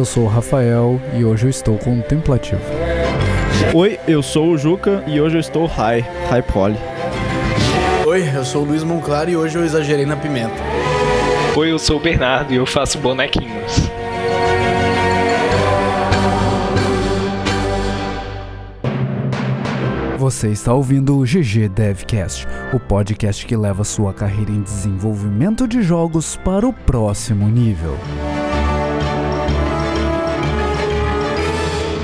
eu sou o Rafael e hoje eu estou contemplativo. Oi, eu sou o Juca e hoje eu estou high, high poly. Oi, eu sou o Luiz Monclar e hoje eu exagerei na pimenta. Oi, eu sou o Bernardo e eu faço bonequinhos. Você está ouvindo o GG Devcast, o podcast que leva sua carreira em desenvolvimento de jogos para o próximo nível.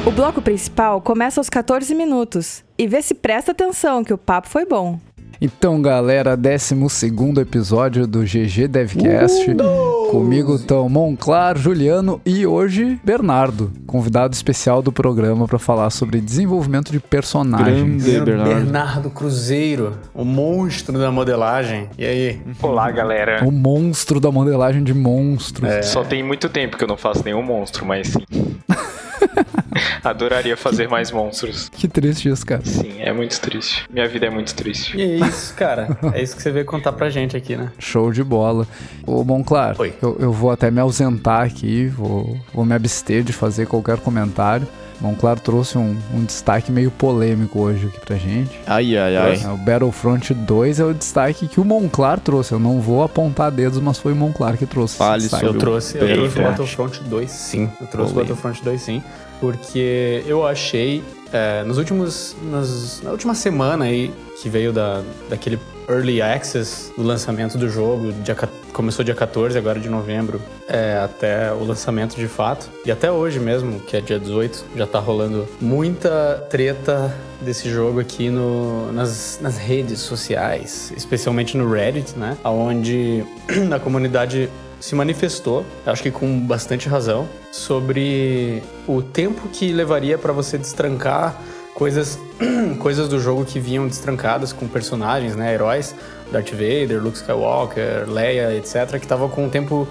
O bloco principal começa aos 14 minutos e vê se presta atenção que o papo foi bom. Então, galera, 12 episódio do GG Devcast. Uh, Comigo estão Monclar, Juliano e hoje Bernardo, convidado especial do programa para falar sobre desenvolvimento de personagens. Grande Bernardo. Bernardo Cruzeiro, o monstro da modelagem. E aí? Olá, galera. O monstro da modelagem de monstros. É. Só tem muito tempo que eu não faço nenhum monstro, mas sim. Adoraria fazer mais monstros. Que triste isso, cara. Sim, é muito triste. Minha vida é muito triste. E é isso, cara. É isso que você veio contar pra gente aqui, né? Show de bola. Ô, bom, claro, Oi. Eu, eu vou até me ausentar aqui, vou, vou me abster de fazer qualquer comentário. Bom, claro, trouxe um, um, destaque meio polêmico hoje aqui pra gente. Ai, ai, ai. É, o Battlefront 2 é o destaque que o Monclar trouxe. Eu não vou apontar dedos, mas foi o Monclar que trouxe. Fale Eu trouxe, eu trouxe o Battlefront 2, sim. Eu trouxe o Battlefront 2, sim. Porque eu achei, é, nos últimos, nas, na última semana aí, que veio da, daquele Early Access do lançamento do jogo, dia, começou dia 14 agora de novembro, é, até o lançamento de fato. E até hoje mesmo, que é dia 18, já tá rolando muita treta desse jogo aqui no, nas, nas redes sociais, especialmente no Reddit, né? Onde a comunidade se manifestou, acho que com bastante razão, sobre o tempo que levaria para você destrancar coisas, coisas do jogo que vinham destrancadas com personagens, né, heróis, Darth Vader, Luke Skywalker, Leia, etc, que estavam com um tempo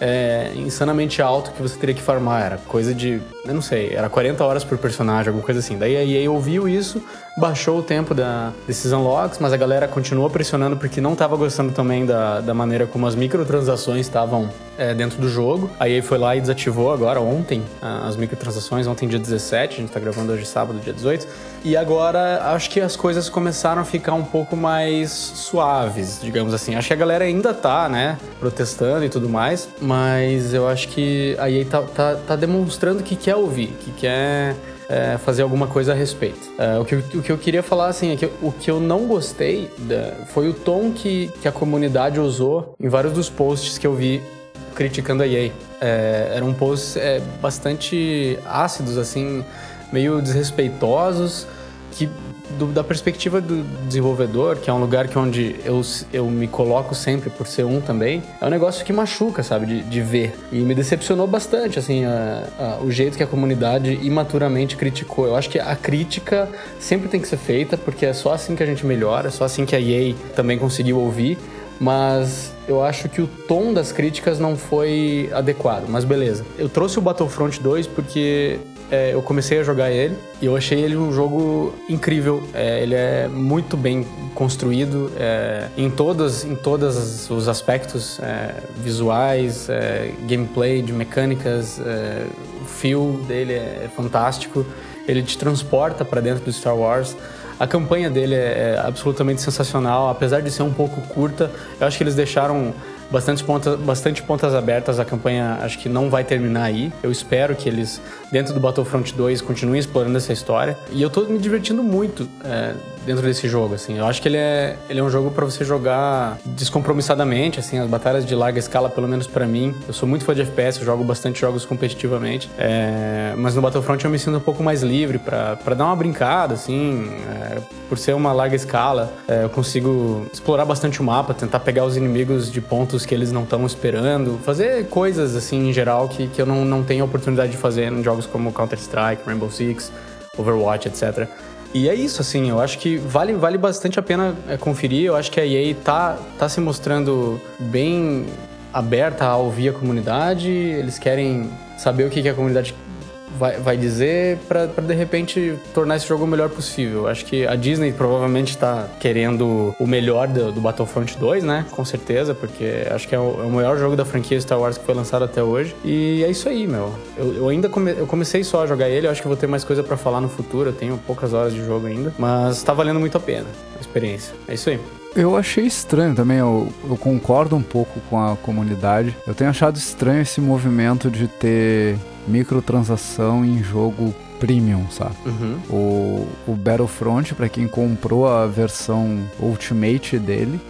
é, insanamente alto que você teria que farmar. Era coisa de, eu não sei, era 40 horas por personagem, alguma coisa assim. Daí a EA ouviu isso, baixou o tempo da, desses unlocks, mas a galera continuou pressionando porque não estava gostando também da, da maneira como as microtransações estavam é, dentro do jogo. A EA foi lá e desativou agora, ontem, as microtransações, ontem dia 17, a gente tá gravando hoje sábado, dia 18. E agora acho que as coisas começaram a ficar um pouco mais suaves, digamos assim. Acho que a galera ainda tá, né, protestando e tudo mais, mas eu acho que a EA tá, tá, tá demonstrando que quer ouvir, que quer é, fazer alguma coisa a respeito. É, o, que, o que eu queria falar, assim, é que o que eu não gostei da, foi o tom que, que a comunidade usou em vários dos posts que eu vi criticando a EA. É, eram posts é, bastante ácidos, assim, meio desrespeitosos, que do, da perspectiva do desenvolvedor, que é um lugar que onde eu, eu me coloco sempre por ser um também, é um negócio que machuca, sabe, de, de ver. E me decepcionou bastante, assim, a, a, o jeito que a comunidade imaturamente criticou. Eu acho que a crítica sempre tem que ser feita, porque é só assim que a gente melhora, é só assim que a EA também conseguiu ouvir mas eu acho que o tom das críticas não foi adequado, mas beleza. Eu trouxe o Battlefront 2 porque é, eu comecei a jogar ele e eu achei ele um jogo incrível. É, ele é muito bem construído é, em todos em todos os aspectos é, visuais, é, gameplay, de mecânicas. É, o feel dele é fantástico. Ele te transporta para dentro do Star Wars. A campanha dele é absolutamente sensacional, apesar de ser um pouco curta. Eu acho que eles deixaram bastante pontas, bastante pontas abertas. A campanha acho que não vai terminar aí. Eu espero que eles, dentro do Battlefront 2, continuem explorando essa história. E eu tô me divertindo muito é, dentro desse jogo, assim. Eu acho que ele é, ele é um jogo para você jogar descompromissadamente, assim. As batalhas de larga escala, pelo menos para mim. Eu sou muito fã de FPS, eu jogo bastante jogos competitivamente. É, mas no Battlefront eu me sinto um pouco mais livre para dar uma brincada, assim. É, por ser uma larga escala, é, eu consigo explorar bastante o mapa, tentar pegar os inimigos de pontos que eles não estão esperando, fazer coisas assim em geral que, que eu não, não tenho oportunidade de fazer em jogos como Counter-Strike, Rainbow Six, Overwatch, etc. E é isso, assim, eu acho que vale, vale bastante a pena é, conferir. Eu acho que a EA tá, tá se mostrando bem aberta a ouvir a comunidade, eles querem saber o que, que a comunidade vai, vai dizer para de repente tornar esse jogo o melhor possível. Acho que a Disney provavelmente está querendo o melhor do, do, Battlefront 2, né? Com certeza, porque acho que é o, é o, maior jogo da franquia Star Wars que foi lançado até hoje. E é isso aí, meu. Eu, eu ainda come, eu comecei só a jogar ele, acho que vou ter mais coisa para falar no futuro. Eu tenho poucas horas de jogo ainda, mas tá valendo muito a pena a experiência. É isso aí. Eu achei estranho também, eu, eu, concordo um pouco com a comunidade. Eu tenho achado estranho esse movimento de ter microtransação em jogo premium, sabe? Uhum. O, o Battlefront, para quem comprou a versão Ultimate dele,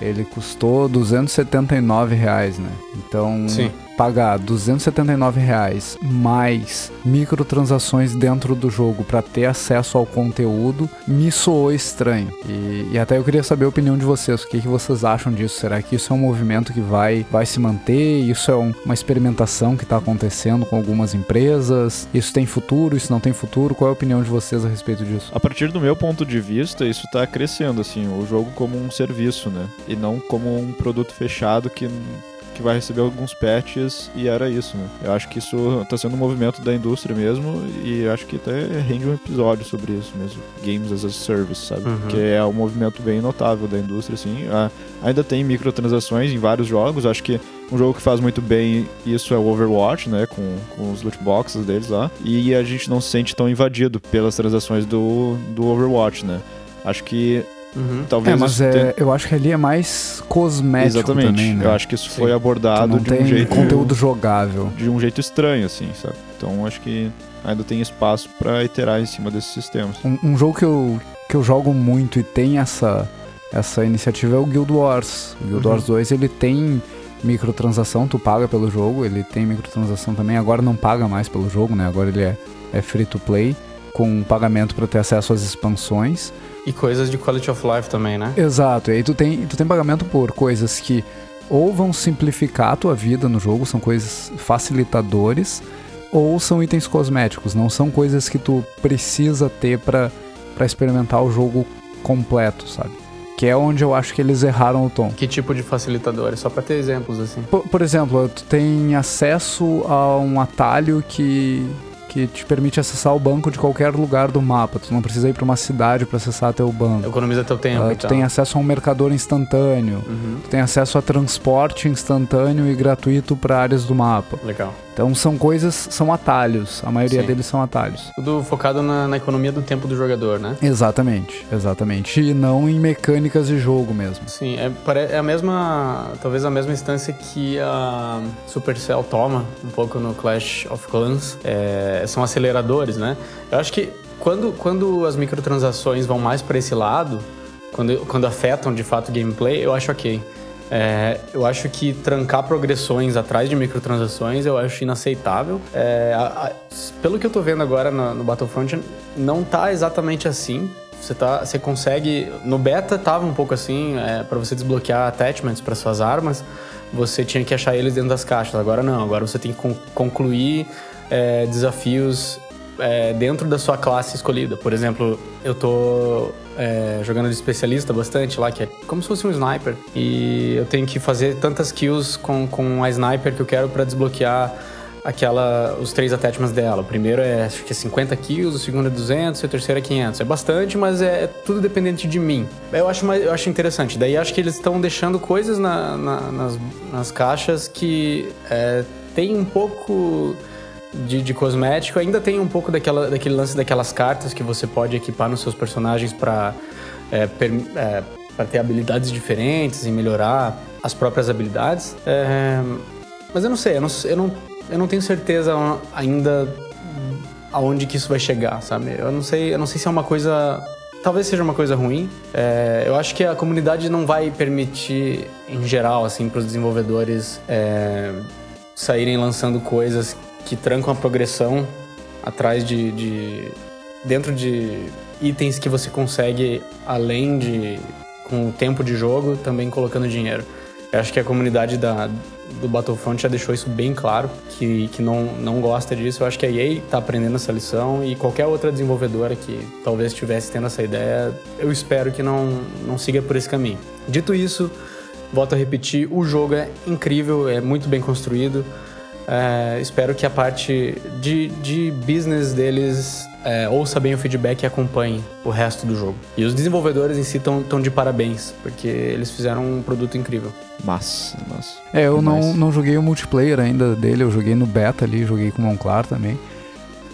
ele custou 279 reais, né? Então, Sim pagar 279 reais mais microtransações dentro do jogo para ter acesso ao conteúdo me soou estranho. E, e, até eu queria saber a opinião de vocês. O que, que vocês acham disso? Será que isso é um movimento que vai, vai se manter? Isso é um, uma experimentação que está acontecendo com algumas empresas? Isso tem futuro? Isso não tem futuro? Qual é a opinião de vocês a respeito disso? A partir do meu ponto de vista, isso está crescendo, assim, o jogo como um serviço, né? E não como um produto fechado que que vai receber alguns patches e era isso, né? Eu acho que isso tá sendo um movimento da indústria mesmo e acho que até rende um episódio sobre isso mesmo. Games as a Service, sabe? Uhum. Que é um movimento bem notável da indústria, assim. Ah, ainda tem microtransações em vários jogos, acho que um jogo que faz muito bem isso é o Overwatch, né? Com, com os loot boxes deles lá. E a gente não se sente tão invadido pelas transações do, do Overwatch, né? Acho que Uhum. Talvez é, mas é, eu acho que ali é mais cosmético Exatamente. também, né? Eu acho que isso Sim. foi abordado de um jeito conteúdo jogável, de um jeito estranho assim, sabe? Então acho que ainda tem espaço para iterar em cima desses sistemas. Um, um, jogo que eu que eu jogo muito e tem essa essa iniciativa é o Guild Wars. O Guild uhum. Wars 2 ele tem microtransação, tu paga pelo jogo, ele tem microtransação também. Agora não paga mais pelo jogo, né? Agora ele é, é free to play com pagamento para ter acesso às expansões. E coisas de quality of life também, né? Exato. E aí tu tem, tu tem pagamento por coisas que ou vão simplificar a tua vida no jogo, são coisas facilitadores, ou são itens cosméticos, não são coisas que tu precisa ter para experimentar o jogo completo, sabe? Que é onde eu acho que eles erraram o tom. Que tipo de facilitadores? Só para ter exemplos assim. Por, por exemplo, tu tem acesso a um atalho que que te permite acessar o banco de qualquer lugar do mapa. Tu não precisa ir para uma cidade para acessar teu banco. Economiza teu tempo. Uh, tu tem acesso a um mercador instantâneo. Uhum. Tu tem acesso a transporte instantâneo e gratuito para áreas do mapa. Legal. Então são coisas, são atalhos. A maioria Sim. deles são atalhos. Tudo focado na, na, economia do tempo do jogador, né? Exatamente, exatamente. E não em mecânicas de jogo mesmo. Sim, é, é a mesma, talvez a mesma instância que a Supercell toma um pouco no Clash of Clans. É, são aceleradores, né? Eu acho que quando, quando as microtransações vão mais para esse lado, quando, quando afetam de fato o gameplay, eu acho ok. É, eu acho que trancar progressões atrás de microtransações eu acho inaceitável. É, a, a, pelo que eu tô vendo agora no, no, Battlefront, não tá exatamente assim. Você, tá, você consegue. No beta tava um pouco assim, é, para você desbloquear attachments para suas armas, você tinha que achar eles dentro das caixas. Agora não, agora você tem que concluir é, desafios é, dentro da sua classe escolhida. Por exemplo, eu tô é, jogando de especialista bastante lá, que é como se fosse um sniper. E eu tenho que fazer tantas kills com, com a sniper que eu quero para desbloquear aquela os três attachments dela. O primeiro é acho que é 50 kills, o segundo é 200 e o terceiro é 500. É bastante, mas é tudo dependente de mim. Eu acho, eu acho interessante. Daí acho que eles estão deixando coisas na, na, nas, nas caixas que é, tem um pouco de, de, cosmético. Ainda tem um pouco daquela, daquele lance daquelas cartas que você pode equipar nos seus personagens para é, é, ter habilidades diferentes e melhorar as próprias habilidades. É, mas eu não sei, eu não, eu, não, eu não tenho certeza ainda aonde que isso vai chegar, sabe? Eu não sei, eu não sei se é uma coisa talvez seja uma coisa ruim. É, eu acho que a comunidade não vai permitir, em geral, assim, para os desenvolvedores é, saírem lançando coisas que trancam a progressão atrás de, de dentro de itens que você consegue além de com o tempo de jogo também colocando dinheiro. Eu acho que a comunidade da, do Battlefront já deixou isso bem claro, que, que não, não gosta disso. Eu acho que a EA está aprendendo essa lição e qualquer outra desenvolvedora que talvez estivesse tendo essa ideia, eu espero que não, não siga por esse caminho. Dito isso, volto a repetir, o jogo é incrível, é muito bem construído. É, espero que a parte de, de business deles é, ouça bem o feedback e acompanhe o resto do jogo. E os desenvolvedores em si estão de parabéns, porque eles fizeram um produto incrível. Massa, massa. É, eu não, não joguei o multiplayer ainda dele, eu joguei no beta ali, joguei com o Monclar também.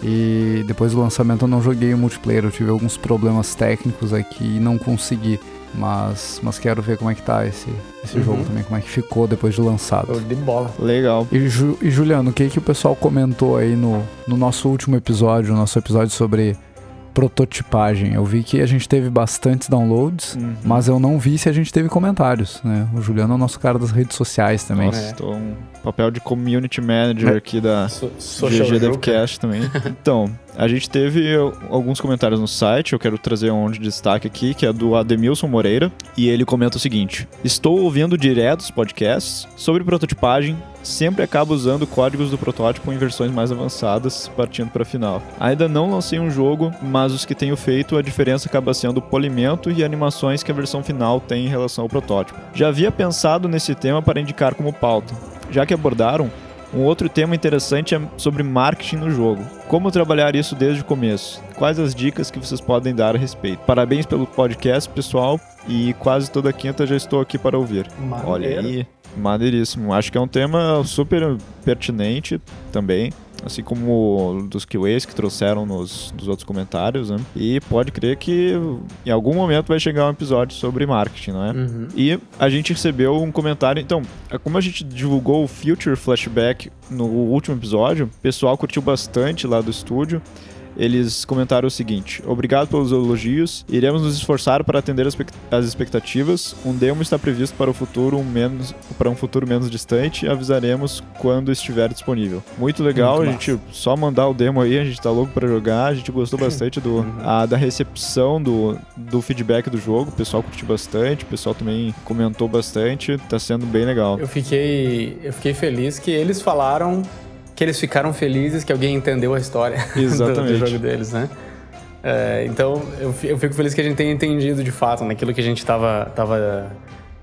E depois do lançamento eu não joguei o multiplayer, eu tive alguns problemas técnicos aqui e não consegui. Mas, mas quero ver como é que tá esse, esse uhum. jogo também, como é que ficou depois de lançado. De bola. Legal. E, Ju, e Juliano, o que, que o pessoal comentou aí no, no nosso último episódio, no nosso episódio sobre prototipagem. Eu vi que a gente teve bastantes downloads, uhum. mas eu não vi se a gente teve comentários, né? O Juliano é o nosso cara das redes sociais também. Nossa, é. tô um papel de community manager é. aqui da so GG Devcast também. Então, a gente teve alguns comentários no site, eu quero trazer um de destaque aqui, que é do Ademilson Moreira, e ele comenta o seguinte: Estou ouvindo diretos podcasts sobre prototipagem sempre acabo usando códigos do protótipo em versões mais avançadas, partindo para a final. Ainda não lancei um jogo, mas os que tenho feito, a diferença acaba sendo o polimento e animações que a versão final tem em relação ao protótipo. Já havia pensado nesse tema para indicar como pauta. Já que abordaram, um outro tema interessante é sobre marketing no jogo. Como trabalhar isso desde o começo? Quais as dicas que vocês podem dar a respeito? Parabéns pelo podcast, pessoal, e quase toda quinta já estou aqui para ouvir. Maneiro. Olha aí. Maneiríssimo. Acho que é um tema super pertinente também. Assim como dos QAs que trouxeram nos, nos outros comentários, né? E pode crer que em algum momento vai chegar um episódio sobre marketing, não é? Uhum. E a gente recebeu um comentário. Então, como a gente divulgou o Future Flashback no último episódio, o pessoal curtiu bastante lá do estúdio eles comentaram o seguinte: Obrigado pelos elogios, iremos nos esforçar para atender as expectativas. Um demo está previsto para o futuro um menos para um futuro menos distante. Avisaremos quando estiver disponível. Muito legal, Muito a gente só mandar o demo aí, a gente tá louco para jogar. A gente gostou bastante do uhum. a, da recepção do, do feedback do jogo. O pessoal curtiu bastante, o pessoal também comentou bastante. Tá sendo bem legal. Eu fiquei eu fiquei feliz que eles falaram que eles ficaram felizes que alguém entendeu a história do, do, jogo deles, né? É, então, eu, eu fico feliz que a gente tenha entendido de fato naquilo que a gente estava tava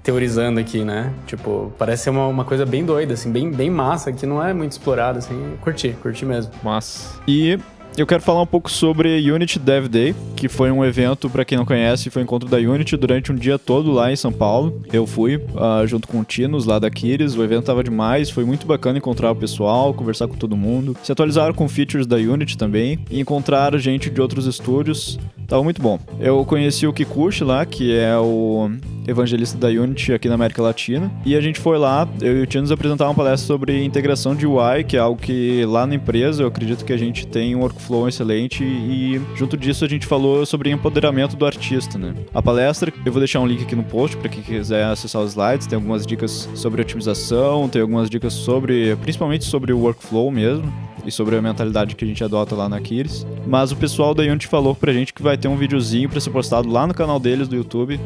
teorizando aqui, né? Tipo, parece ser uma, uma coisa bem doida, assim, bem, bem massa, que não é muito explorada, assim. Curti, curti mesmo. Massa. E eu quero falar um pouco sobre Unity Dev Day, que foi um evento, para quem não conhece, foi um encontro da Unity durante um dia todo lá em São Paulo. Eu fui uh, junto com o Tinos lá da Kiris, o evento tava demais, foi muito bacana encontrar o pessoal, conversar com todo mundo. Se atualizaram com features da Unity também e encontrar gente de outros estúdios. Tava muito bom. Eu conheci o Kikuchi lá, que é o evangelista da Unity aqui na América Latina. E a gente foi lá, eu e o Tinos apresentar uma palestra sobre integração de UI, que é algo que lá na empresa eu acredito que a gente tem um workflow excelente e junto disso a gente falou sobre empoderamento do artista, né? A palestra, eu vou deixar um link aqui no post para quem quiser acessar os slides, tem algumas dicas sobre otimização, tem algumas dicas sobre, principalmente sobre o workflow mesmo e sobre a mentalidade que a gente adota lá na Kiris. Mas o pessoal da Unity falou pra gente que vai ter um videozinho para ser postado lá no canal deles do YouTube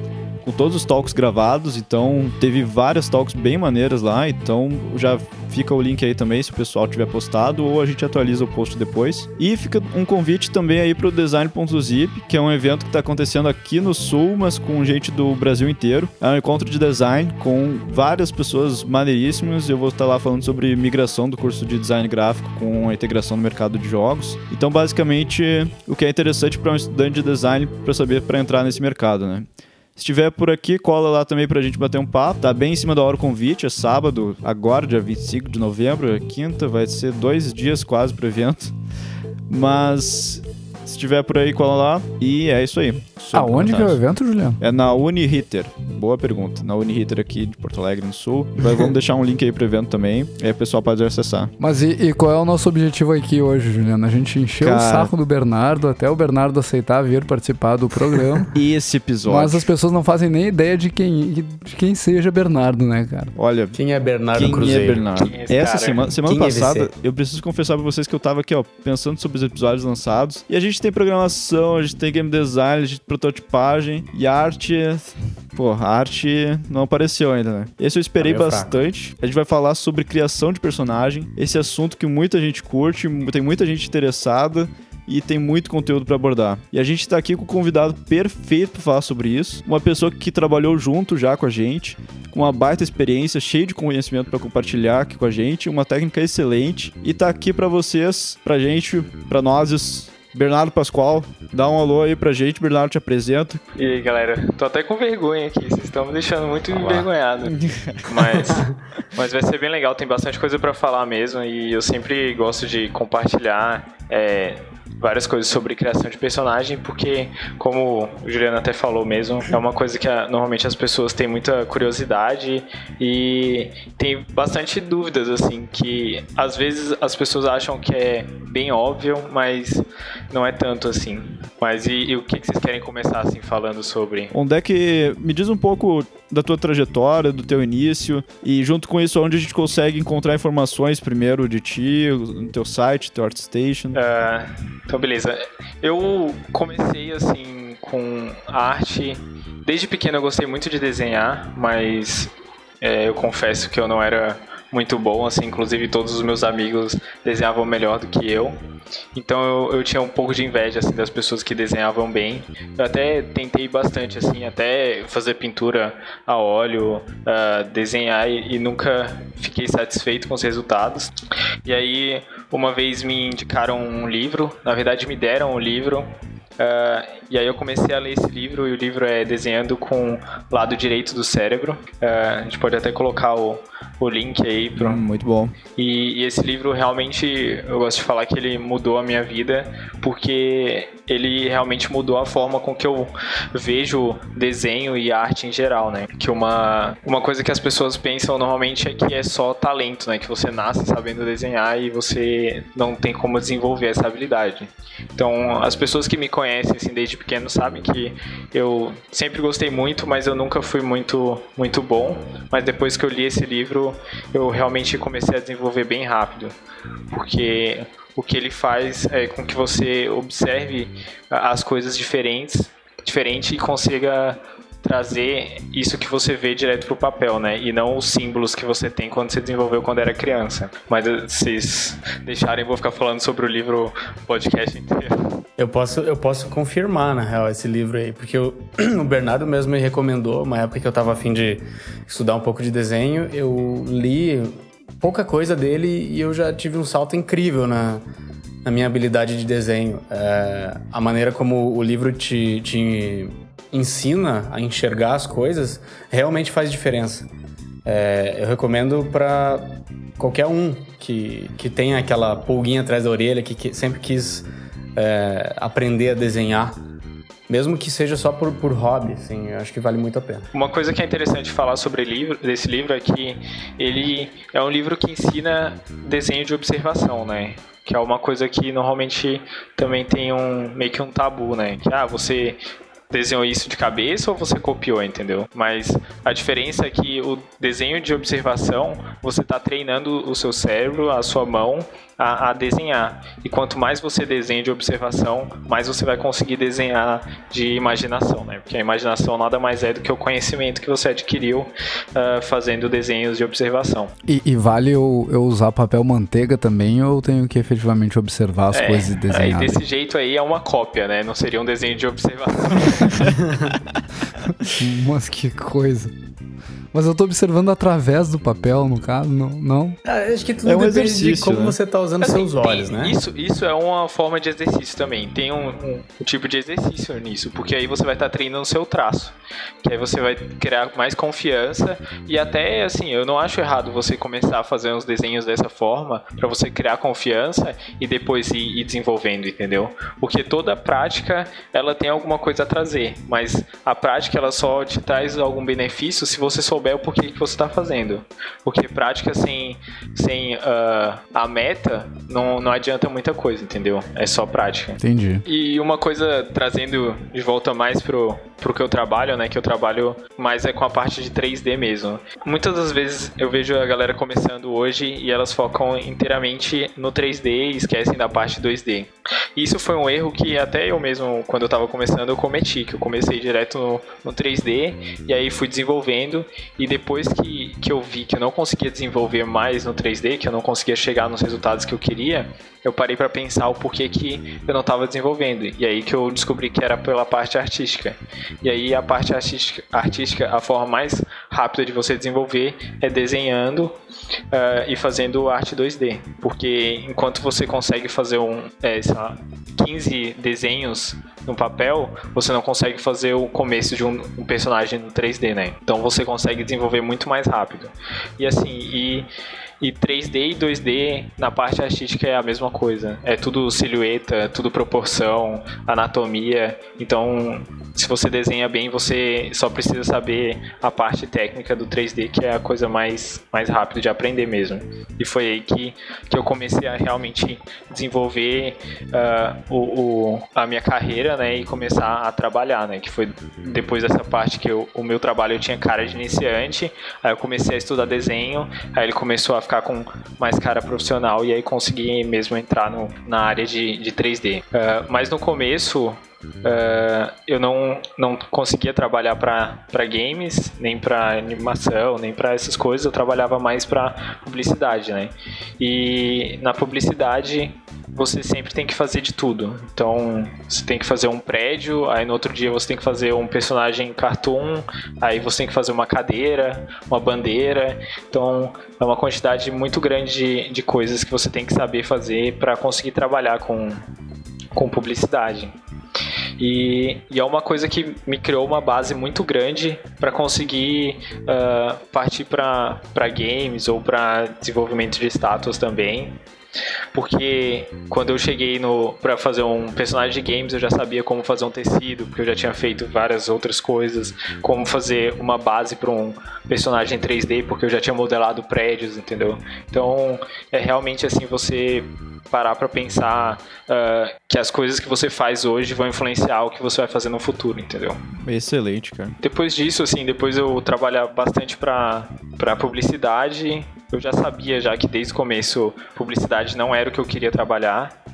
com todos os talks gravados, então teve várias talks bem maneiras lá, então já fica o link aí também se o pessoal tiver postado ou a gente atualiza o post depois. E fica um convite também aí pro Design.zip, que é um evento que está acontecendo aqui no Sul, mas com gente do Brasil inteiro. É um encontro de design com várias pessoas maneiríssimas. Eu vou estar lá falando sobre migração do curso de design gráfico com a integração no mercado de jogos. Então, basicamente, o que é interessante para um estudante de design para saber para entrar nesse mercado, né? Se estiver por aqui, cola lá também pra gente bater um papo. Tá bem em cima da hora o convite, é sábado, agora, dia 25 de novembro, é quinta, vai ser dois dias quase pro evento. Mas se estiver por aí, cola lá. E é isso aí. Aonde que é o evento, Juliano? É na Uniriter. Boa pergunta. Na Uniriter aqui de Porto Alegre, no Sul. Mas vamos deixar um link aí pro evento também. E aí o pessoal pode acessar. Mas e, e, qual é o nosso objetivo aqui hoje, Juliano? A gente encheu Cara... o saco do Bernardo até o Bernardo aceitar vir participar do programa. Esse episódio. Mas as pessoas não fazem nem ideia de quem, de quem seja Bernardo, né, cara? Olha. Quem é Bernardo quem Cruzeiro? É Bernardo? É Essa cara? semana, semana quem passada, é eu preciso confessar pra vocês que eu tava aqui, ó, pensando sobre os episódios lançados. E a gente tem programação, a gente tem game design, a gente tem prototipagem e arte. Pô, arte não apareceu ainda, né? Esse eu esperei tá bastante. Fraco. A gente vai falar sobre criação de personagem. Esse assunto que muita gente curte, tem muita gente interessada. e tem muito conteúdo para abordar. E a gente está aqui com um convidado perfeito para falar sobre isso, uma pessoa que trabalhou junto já com a gente, com uma baita experiência, cheio de conhecimento para compartilhar aqui com a gente, uma técnica excelente e tá aqui para vocês, pra gente, para nós Bernardo Pascoal, dá um alô aí pra gente, Bernardo te apresenta. E aí, galera, tô até com vergonha aqui, vocês estão me deixando muito Olá. envergonhado. mas, mas vai ser bem legal, tem bastante coisa para falar mesmo e eu sempre gosto de compartilhar é, várias coisas sobre criação de personagem, porque, como o Juliano até falou mesmo, é uma coisa que a, normalmente as pessoas têm muita curiosidade e tem bastante dúvidas, assim, que às vezes as pessoas acham que é bem óbvio, mas não é tanto assim. Mas e, e o que, que vocês querem começar, assim, falando sobre? Onde é que. Me diz um pouco da tua trajetória, do teu início e junto com isso onde a gente consegue encontrar informações primeiro de ti, no teu site, teu ArtStation. Uh, então beleza. Eu comecei assim com arte. Desde pequeno eu gostei muito de desenhar, mas é, eu confesso que eu não era muito bom, assim, inclusive todos os meus amigos desenhavam melhor do que eu. Então eu, eu tinha um pouco de inveja assim das pessoas que desenhavam bem. Eu até tentei bastante assim, até fazer pintura a óleo, uh, desenhar e, e nunca fiquei satisfeito com os resultados. E aí uma vez me indicaram um livro, na verdade me deram um livro Uh, e aí eu comecei a ler esse livro e o livro é Desenhando com Lado Direito do Cérebro. Uh, a gente pode até colocar o, o link aí. Pro... Hum, muito bom. E, e, esse livro realmente, eu gosto de falar que ele mudou a minha vida, porque ele realmente mudou a forma com que eu vejo desenho e arte em geral, né? Que uma, uma coisa que as pessoas pensam normalmente é que é só talento, né? Que você nasce sabendo desenhar e você não tem como desenvolver essa habilidade. Então, as pessoas que me conhecem assim desde pequeno sabem que eu sempre gostei muito, mas eu nunca fui muito muito bom. Mas depois que eu li esse livro, eu realmente comecei a desenvolver bem rápido, porque o que ele faz é com que você observe as coisas diferentes, diferente e consiga trazer isso que você vê direto pro papel, né? E não os símbolos que você tem quando você desenvolveu quando era criança. Mas vocês deixarem, vou ficar falando sobre o livro o podcast inteiro. Eu posso, eu posso confirmar, na real, esse livro aí, porque eu, o Bernardo mesmo me recomendou, uma época que eu tava afim de estudar um pouco de desenho, eu li pouca coisa dele e eu já tive um salto incrível na, na minha habilidade de desenho. É, a maneira como o livro te, te ensina a enxergar as coisas realmente faz diferença. É, eu recomendo para qualquer um que, que tenha aquela pulguinha atrás da orelha, que, que sempre quis é, aprender a desenhar mesmo que seja só por, por hobby, assim, eu acho que vale muito a pena. Uma coisa que é interessante falar sobre livro, desse livro é que ele é um livro que ensina desenho de observação, né? Que é uma coisa que normalmente também tem um meio que um tabu, né? Que ah, você desenhou isso de cabeça ou você copiou, entendeu? Mas a diferença é que o desenho de observação, você está treinando o seu cérebro, a sua mão, a, a, desenhar. E quanto mais você desenha de observação, mais você vai conseguir desenhar de imaginação, né? Porque a imaginação nada mais é do que o conhecimento que você adquiriu uh, fazendo desenhos de observação. E, e vale eu, eu, usar papel manteiga também ou eu tenho que efetivamente observar as é, coisas e desenhar? Aí, desse jeito aí é uma cópia, né? Não seria um desenho de observação. Mas que coisa. Mas eu tô observando através do papel, no caso, não? não? Ah, acho que tudo é um depende de como né? você tá usando assim, seus olhos, né? Isso, isso é uma forma de exercício também. Tem um, um, um tipo de exercício nisso, porque aí você vai estar tá treinando o seu traço. Que aí você vai criar mais confiança e até, assim, eu não acho errado você começar a fazer uns desenhos dessa forma para você criar confiança e depois ir, ir desenvolvendo, entendeu? Porque toda prática, ela tem alguma coisa a trazer, mas a prática, ela só te traz algum benefício se você souber souber o porquê que você está fazendo. Porque prática sem, sem uh, a meta não, não adianta muita coisa, entendeu? É só prática. Entendi. E uma coisa trazendo de volta mais pro, pro que eu trabalho, né? Que eu trabalho mais é com a parte de 3D mesmo. Muitas das vezes eu vejo a galera começando hoje e elas focam inteiramente no 3D e esquecem da parte 2D. Isso foi um erro que até eu mesmo, quando eu tava começando, eu cometi, que eu comecei direto no, no 3D e aí fui desenvolvendo E depois que, que eu vi que eu não conseguia desenvolver mais no 3D, que eu não conseguia chegar nos resultados que eu queria, eu parei para pensar o porquê que eu não estava desenvolvendo. E aí que eu descobri que era pela parte artística. E aí a parte artística, artística a forma mais rápida de você desenvolver é desenhando uh, e fazendo arte 2D. Porque enquanto você consegue fazer um, é, lá, 15 desenhos no papel, você não consegue fazer o começo de um, um, personagem no 3D, né? Então você consegue desenvolver muito mais rápido. E assim, e e 3D e 2D na parte artística é a mesma coisa. É tudo silhueta, tudo proporção, anatomia. Então, se você desenha bem, você só precisa saber a parte técnica do 3D, que é a coisa mais, mais rápida de aprender mesmo. E foi aí que, que eu comecei a realmente desenvolver uh, o, o, a minha carreira, né? E começar a trabalhar, né? Que foi depois dessa parte que eu, o meu trabalho eu tinha cara de iniciante. Aí eu comecei a estudar desenho. Aí ele começou a ficar com mais cara profissional e aí consegui mesmo entrar no, na área de, de 3D. Uh, ah, mas no começo, Uh, eu não, não conseguia trabalhar para games, nem para animação, nem para essas coisas. Eu trabalhava mais para publicidade, né? E na publicidade você sempre tem que fazer de tudo. Então, você tem que fazer um prédio, aí no outro dia você tem que fazer um personagem cartoon, aí você tem que fazer uma cadeira, uma bandeira. Então, é uma quantidade muito grande de, de coisas que você tem que saber fazer para conseguir trabalhar com, com publicidade. E, e, é uma coisa que me criou uma base muito grande para conseguir uh, partir para games ou para desenvolvimento de status também. Porque quando eu cheguei no para fazer um personagem de games, eu já sabia como fazer um tecido, porque eu já tinha feito várias outras coisas, como fazer uma base para um personagem 3D, porque eu já tinha modelado prédios, entendeu? Então, é realmente assim você parar para pensar uh, que as coisas que você faz hoje vão influenciar o que você vai fazer no futuro, entendeu? Excelente, cara. Depois disso, assim, depois eu trabalhar bastante para publicidade, eu já sabia já que desde o começo publicidade não era o que eu queria trabalhar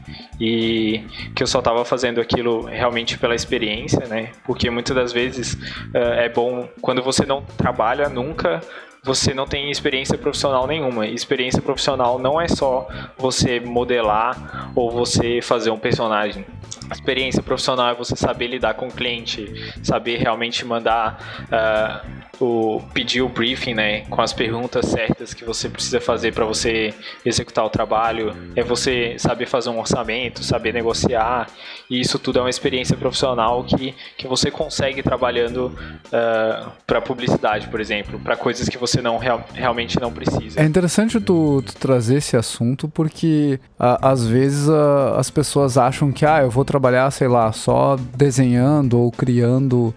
e que eu só estava fazendo aquilo realmente pela experiência, né? Porque muitas das vezes uh, é bom quando você não trabalha nunca você não tem experiência profissional nenhuma. Experiência profissional não é só você modelar ou você fazer um personagem. Experiência profissional é você saber lidar com o cliente, saber realmente mandar uh, o pedir o briefing, né, com as perguntas certas que você precisa fazer para você executar o trabalho, é você saber fazer um orçamento, saber negociar, e isso tudo é uma experiência profissional que, que você consegue trabalhando uh, ah, para publicidade, por exemplo, para coisas que você não real, realmente não precisa. É interessante tu, tu trazer esse assunto porque às vezes as pessoas acham que ah, eu vou trabalhar, sei lá, só desenhando ou criando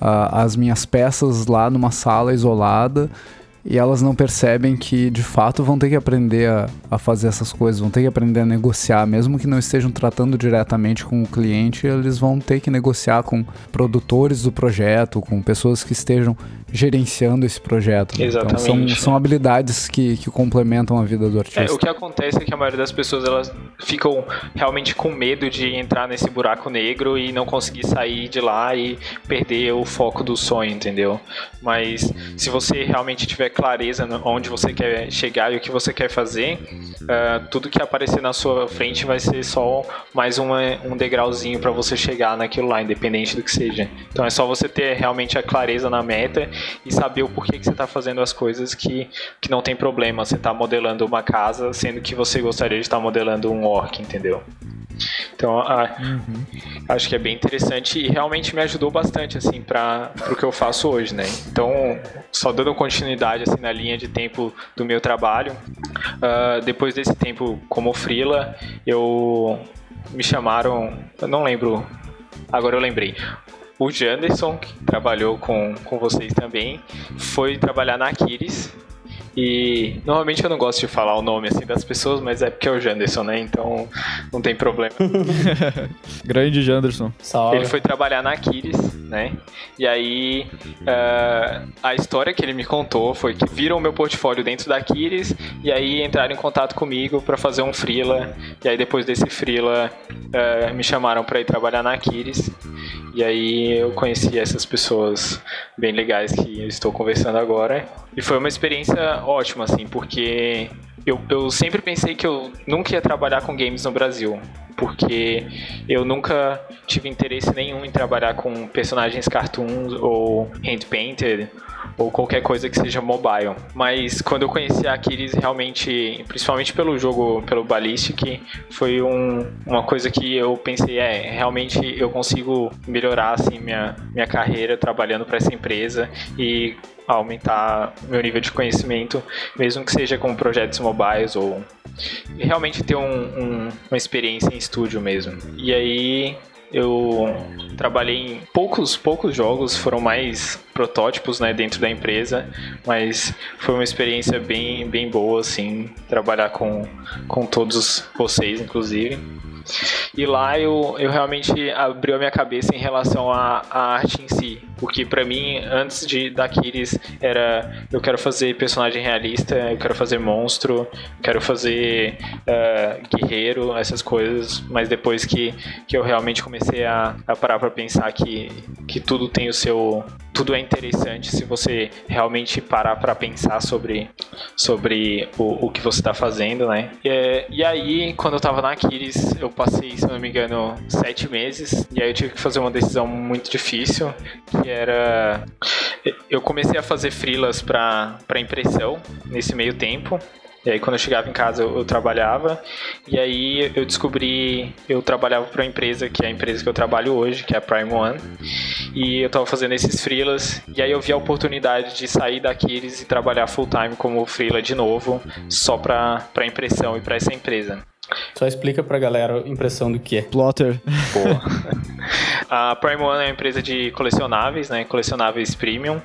as minhas peças lá numa sala isolada e elas não percebem que de fato vão ter que aprender a, a, fazer essas coisas, vão ter que aprender a negociar, mesmo que não estejam tratando diretamente com o cliente, eles vão ter que negociar com produtores do projeto, com pessoas que estejam gerenciando esse projeto. Né? Exatamente. Então, são, são habilidades que, que complementam a vida do artista. É, o que acontece é que a maioria das pessoas elas ficam realmente com medo de entrar nesse buraco negro e não conseguir sair de lá e perder o foco do sonho, entendeu? Mas se você realmente tiver clareza onde você quer chegar e o que você quer fazer, uh, tudo que aparecer na sua frente vai ser só mais uma, um degrauzinho para você chegar naquilo lá, independente do que seja. Então é só você ter realmente a clareza na meta e saber o porquê que você está fazendo as coisas que, que não tem problema. Você está modelando uma casa, sendo que você gostaria de estar tá modelando um orc, entendeu? Então, uhum. acho que é bem interessante e realmente me ajudou bastante, assim, para o que eu faço hoje, né? Então, só dando continuidade, assim, na linha de tempo do meu trabalho, uh, depois desse tempo como freela, eu me chamaram, eu não lembro, agora eu lembrei, o Janderson, que trabalhou com, com vocês também, foi trabalhar na Aquiles. E normalmente eu não gosto de falar o nome assim das pessoas, mas é porque é o Janderson, né? Então não tem problema. Grande Janderson. Salve. Ele foi trabalhar na Aquiles, né? E aí uh, a história que ele me contou foi que viram o meu portfólio dentro da Aquiles e aí entraram em contato comigo para fazer um freela. E aí depois desse freela uh, me chamaram para ir trabalhar na Aquiles. E aí eu conheci essas pessoas bem legais que eu estou conversando agora. E foi uma experiência ótima, assim, porque eu, eu sempre pensei que eu nunca ia trabalhar com games no Brasil, porque eu nunca tive interesse nenhum em trabalhar com personagens cartoons ou hand-painted ou qualquer coisa que seja mobile. Mas quando eu conheci a Aquiles, realmente, principalmente pelo jogo, pelo Ballistic, foi um, uma coisa que eu pensei, é, realmente eu consigo melhorar assim minha, minha carreira trabalhando para essa empresa e aumentar meu nível de conhecimento, mesmo que seja com projetos mobiles ou realmente ter um, um, uma experiência em estúdio mesmo. E aí eu trabalhei em poucos poucos jogos, foram mais protótipos, né, dentro da empresa, mas foi uma experiência bem bem boa assim, trabalhar com com todos vocês inclusive. E lá eu, eu realmente abriu a minha cabeça em relação à, à arte em si. Porque para mim, antes de da era eu quero fazer personagem realista, eu quero fazer monstro, quero fazer uh, guerreiro, essas coisas. Mas depois que, que eu realmente comecei a, a parar pra pensar que, que tudo tem o seu. Tudo é interessante se você realmente parar para pensar sobre, sobre o, o que você está fazendo, né? E, e aí, quando eu tava na Kiris, eu passei, se não me engano, sete meses. E aí eu tive que fazer uma decisão muito difícil, que era... Eu comecei a fazer frilas para impressão nesse meio tempo. E aí quando eu chegava em casa eu, eu, trabalhava e aí eu descobri, eu trabalhava para uma empresa que é a empresa que eu trabalho hoje, que é a Prime One. E eu estava fazendo esses freelas e aí eu vi a oportunidade de sair daqueles e trabalhar full time como freela de novo, só para para impressão e para essa empresa. Só explica pra galera a impressão do que é. Plotter. Boa. a Prime One é uma empresa de colecionáveis, né? Colecionáveis premium.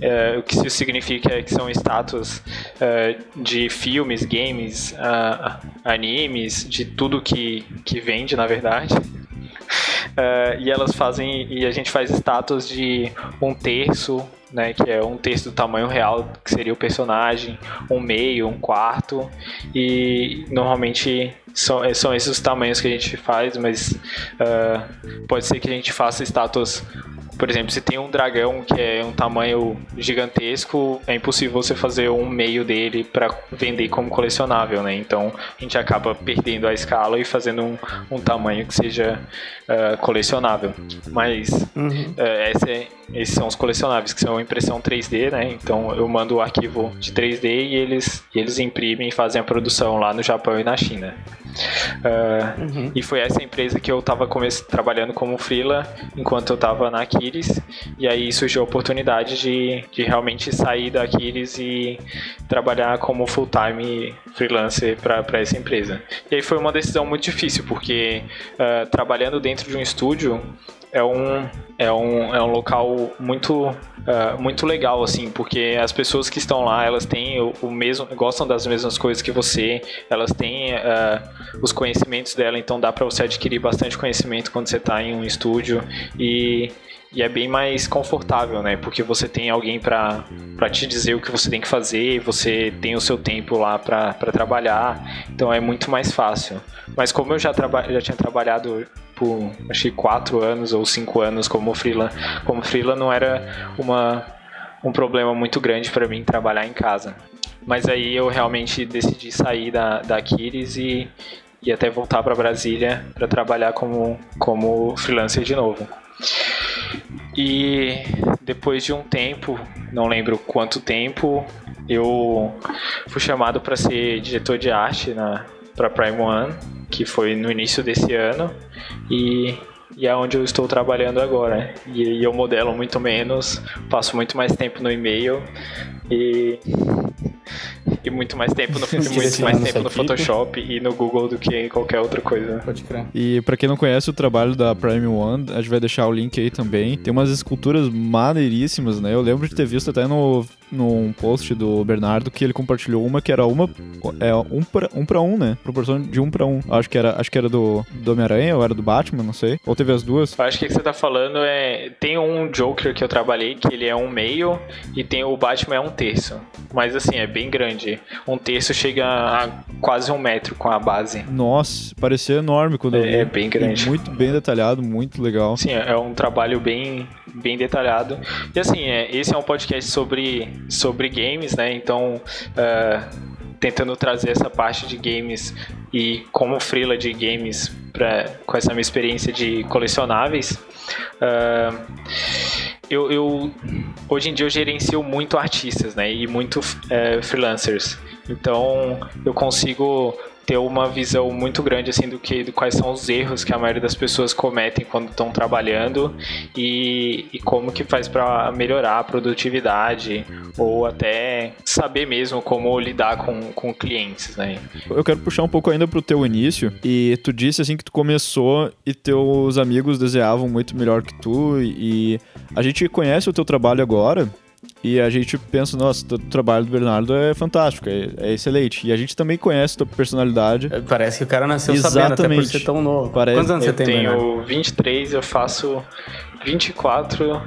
É, o que isso significa é que são status é, de filmes, games, uh, animes, de tudo que, que vende, na verdade. Uh, e elas fazem, e a gente faz status de um terço, né, que é um terço do tamanho real, que seria o personagem, um meio, um quarto, e normalmente são, eh, são esses os tamanhos que a gente faz, mas uh, pode ser que a gente faça estátuas por exemplo, se tem um dragão que é um tamanho gigantesco, é impossível você fazer um meio dele para vender como colecionável, né? Então a gente acaba perdendo a escala e fazendo um, um tamanho que seja uh, colecionável. Mas uhum. uh, é, esses são os colecionáveis, que são impressão 3D, né? Então eu mando o arquivo de 3D e eles, eles imprimem e fazem a produção lá no Japão e na China. Uh, uhum. E foi essa empresa que eu estava trabalhando como freela enquanto eu estava na Aquiles. E aí surgiu a oportunidade de, de realmente sair da Aquiles e trabalhar como full-time freelancer para essa empresa. E aí foi uma decisão muito difícil, porque uh, trabalhando dentro de um estúdio, é um, é um, é um local muito, uh, muito legal, assim, porque as pessoas que estão lá, elas têm o, o mesmo, gostam das mesmas coisas que você, elas têm uh, os conhecimentos dela, então dá para você adquirir bastante conhecimento quando você está em um estúdio e e é bem mais confortável, né? Porque você tem alguém para te dizer o que você tem que fazer, você tem o seu tempo lá para trabalhar, então é muito mais fácil. Mas como eu já, já tinha trabalhado por acho que quatro anos ou cinco anos como freela, como freela não era uma, um problema muito grande para mim trabalhar em casa. Mas aí eu realmente decidi sair da, da Aquiles e, e até voltar para Brasília para trabalhar como, como freelancer de novo. E depois de um tempo, não lembro quanto tempo, eu fui chamado para ser diretor de arte na para Prime One, que foi no início desse ano, e, e é onde eu estou trabalhando agora. E, e eu modelo muito menos, passo muito mais tempo no e-mail e e muito mais tempo no, muito mais tempo no Photoshop e no Google do que em qualquer outra coisa. Pode crer. E para quem não conhece o trabalho da Prime One, a gente vai deixar o link aí também. Tem umas esculturas maneiríssimas, né? Eu lembro de ter visto até no num post do Bernardo que ele compartilhou uma que era uma é um para um, pra um né? Proporção de um para um. Acho que era, acho que era do, do Homem-Aranha ou era do Batman, não sei. Ou teve as duas. Eu acho que o que você tá falando é. Tem um Joker que eu trabalhei que ele é um meio e tem o Batman é um terço. Mas assim, é bem grande. Um terço chega a quase um metro com a base. Nossa, parecia enorme quando é, eu vi. É bem grande. E muito bem detalhado, muito legal. Sim, é um trabalho bem, bem detalhado. E assim, é, esse é um podcast sobre, sobre games, né? Então, uh, tentando trazer essa parte de games e como freela de games pra, com essa minha experiência de colecionáveis. Uh, eu, eu, hoje em dia eu gerencio muito artistas, né? E muito uh, freelancers. Então eu consigo ter uma visão muito grande assim do que do quais são os erros que a maioria das pessoas cometem quando estão trabalhando e, e como que faz para melhorar a produtividade ou até saber mesmo como lidar com, com clientes, né? Eu quero puxar um pouco ainda pro teu início e tu disse assim que tu começou e teus amigos desenhavam muito melhor que tu e a gente conhece o teu trabalho agora e a gente pensa, nossa, o trabalho do Bernardo é fantástico, é, é, excelente. E a gente também conhece a tua personalidade. É, parece que o cara nasceu Exatamente. sabendo, até por ser tão novo. Parece. Quantos anos eu você tem, Eu tenho 23, eu faço 24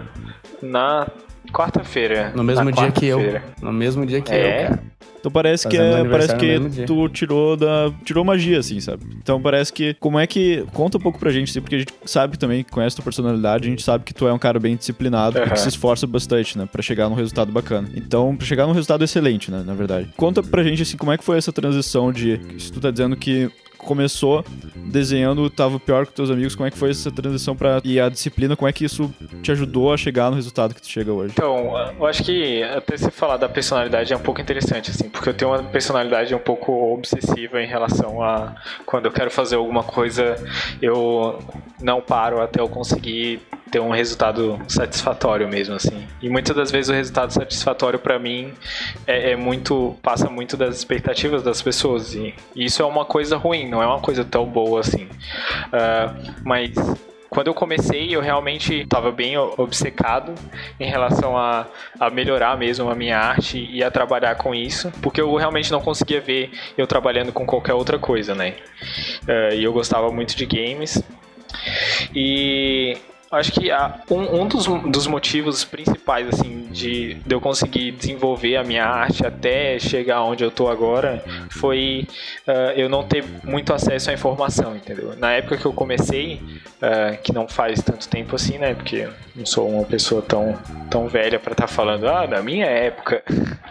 na quarta-feira. No mesmo dia que eu. No mesmo dia que é. eu, cara. Então parece Fazendo que é, parece que tu tirou da tirou magia assim, sabe? Então parece que como é que conta um pouco pra gente, assim, porque a gente sabe também, conhece tua personalidade, a gente sabe que tu é um cara bem disciplinado uhum. e que se esforça bastante, né, para chegar num resultado bacana. Então, para chegar num resultado excelente, né, na verdade. Conta pra gente assim, como é que foi essa transição de se tu tá dizendo que começou desenhando, tava pior que teus amigos, como é que foi essa transição para e a disciplina, como é que isso te ajudou a chegar no resultado que tu chega hoje? Então, eu acho que até você falar da personalidade é um pouco interessante, assim, porque eu tenho uma personalidade um pouco obsessiva em relação a quando eu quero fazer alguma coisa, eu não paro até eu conseguir ter um resultado satisfatório mesmo, assim. E muitas das vezes o resultado satisfatório para mim é, é, muito passa muito das expectativas das pessoas e, isso é uma coisa ruim, não é uma coisa tão boa assim. Uh, mas quando eu comecei, eu realmente estava bem obcecado em relação a, a melhorar mesmo a minha arte e a trabalhar com isso, porque eu realmente não conseguia ver eu trabalhando com qualquer outra coisa, né? Uh, e eu gostava muito de games. E acho que um, um dos, dos, motivos principais, assim, de, de, eu conseguir desenvolver a minha arte até chegar onde eu tô agora foi uh, eu não ter muito acesso à informação, entendeu? Na época que eu comecei, uh, que não faz tanto tempo assim, né? Porque não sou uma pessoa tão, tão velha para estar tá falando, ah, na minha época,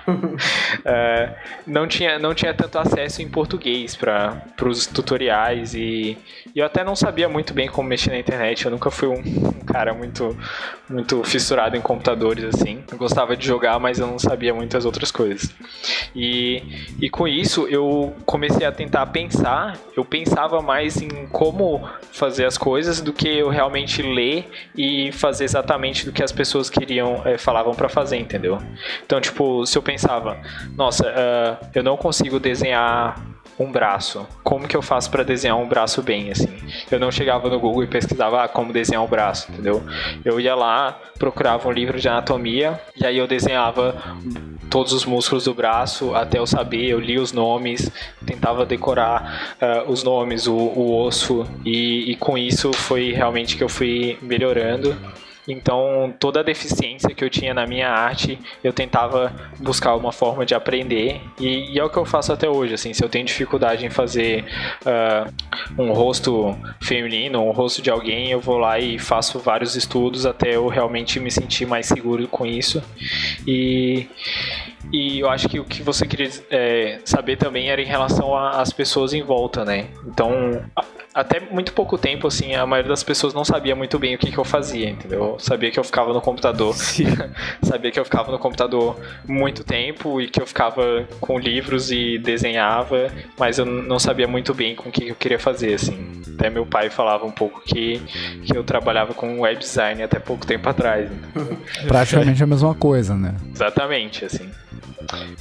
uh, não, tinha, não tinha tanto acesso em português para os tutoriais e, e eu até não sabia muito bem como mexer na internet, eu nunca fui um um cara muito, muito fissurado em computadores, assim. Eu gostava de jogar, mas eu não sabia muitas outras coisas. E, e com isso, eu comecei a tentar pensar. Eu pensava mais em como fazer as coisas do que eu realmente ler e fazer exatamente do que as pessoas queriam, é, falavam para fazer, entendeu? Então, tipo, se eu pensava, nossa, uh, eu não consigo desenhar um braço. Como que eu faço para desenhar um braço bem, assim? Eu não chegava no Google e pesquisava ah, como desenhar um braço, entendeu? Eu ia lá, procurava um livro de anatomia e aí eu desenhava todos os músculos do braço até eu saber, eu li os nomes, tentava decorar uh, os nomes, o, o osso e, e com isso foi realmente que eu fui melhorando. Então, toda a deficiência que eu tinha na minha arte, eu tentava buscar uma forma de aprender. E, e é o que eu faço até hoje. Assim, se eu tenho dificuldade em fazer uh, um rosto feminino, um rosto de alguém, eu vou lá e faço vários estudos até eu realmente me sentir mais seguro com isso. E, e eu acho que o que você queria é, saber também era em relação às pessoas em volta, né? Então, até muito pouco tempo, assim, a maioria das pessoas não sabia muito bem o que, que eu fazia, entendeu? Sabia que eu ficava no computador. sabia que eu ficava no computador muito tempo e que eu ficava com livros e desenhava, mas eu não sabia muito bem com o que eu queria fazer, assim. Até meu pai falava um pouco que, que eu trabalhava com web design até pouco tempo atrás. Praticamente a mesma coisa, né? Exatamente, assim.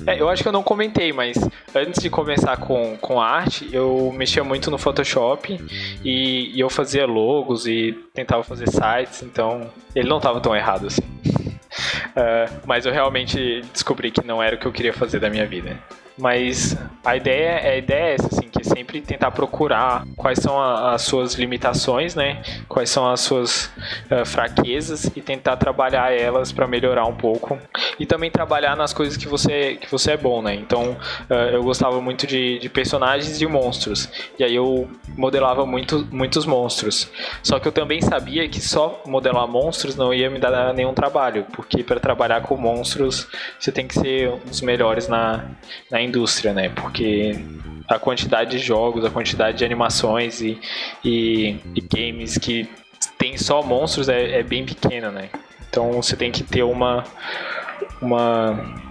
É, eu acho que eu não comentei, mas antes de começar com, com arte, eu mexia muito no Photoshop e, e eu fazia logos e tentava fazer sites, então ele não estava tão errado assim. Uh, mas eu realmente descobri que não era o que eu queria fazer da minha vida. Mas a ideia, a ideia é essa, assim, que é sempre tentar procurar quais são a, as suas limitações, né? Quais são as suas uh, fraquezas e tentar trabalhar elas para melhorar um pouco. E também trabalhar nas coisas que você, que você é bom, né? Então, uh, eu gostava muito de, de personagens e monstros. E aí eu modelava muito, muitos monstros. Só que eu também sabia que só modelar monstros não ia me dar nenhum trabalho, porque para trabalhar com monstros você tem que ser um dos melhores na, na indústria, né? Porque a quantidade de jogos, a quantidade de animações e, e, e games que tem só monstros é, é, bem pequena, né? Então você tem que ter uma uma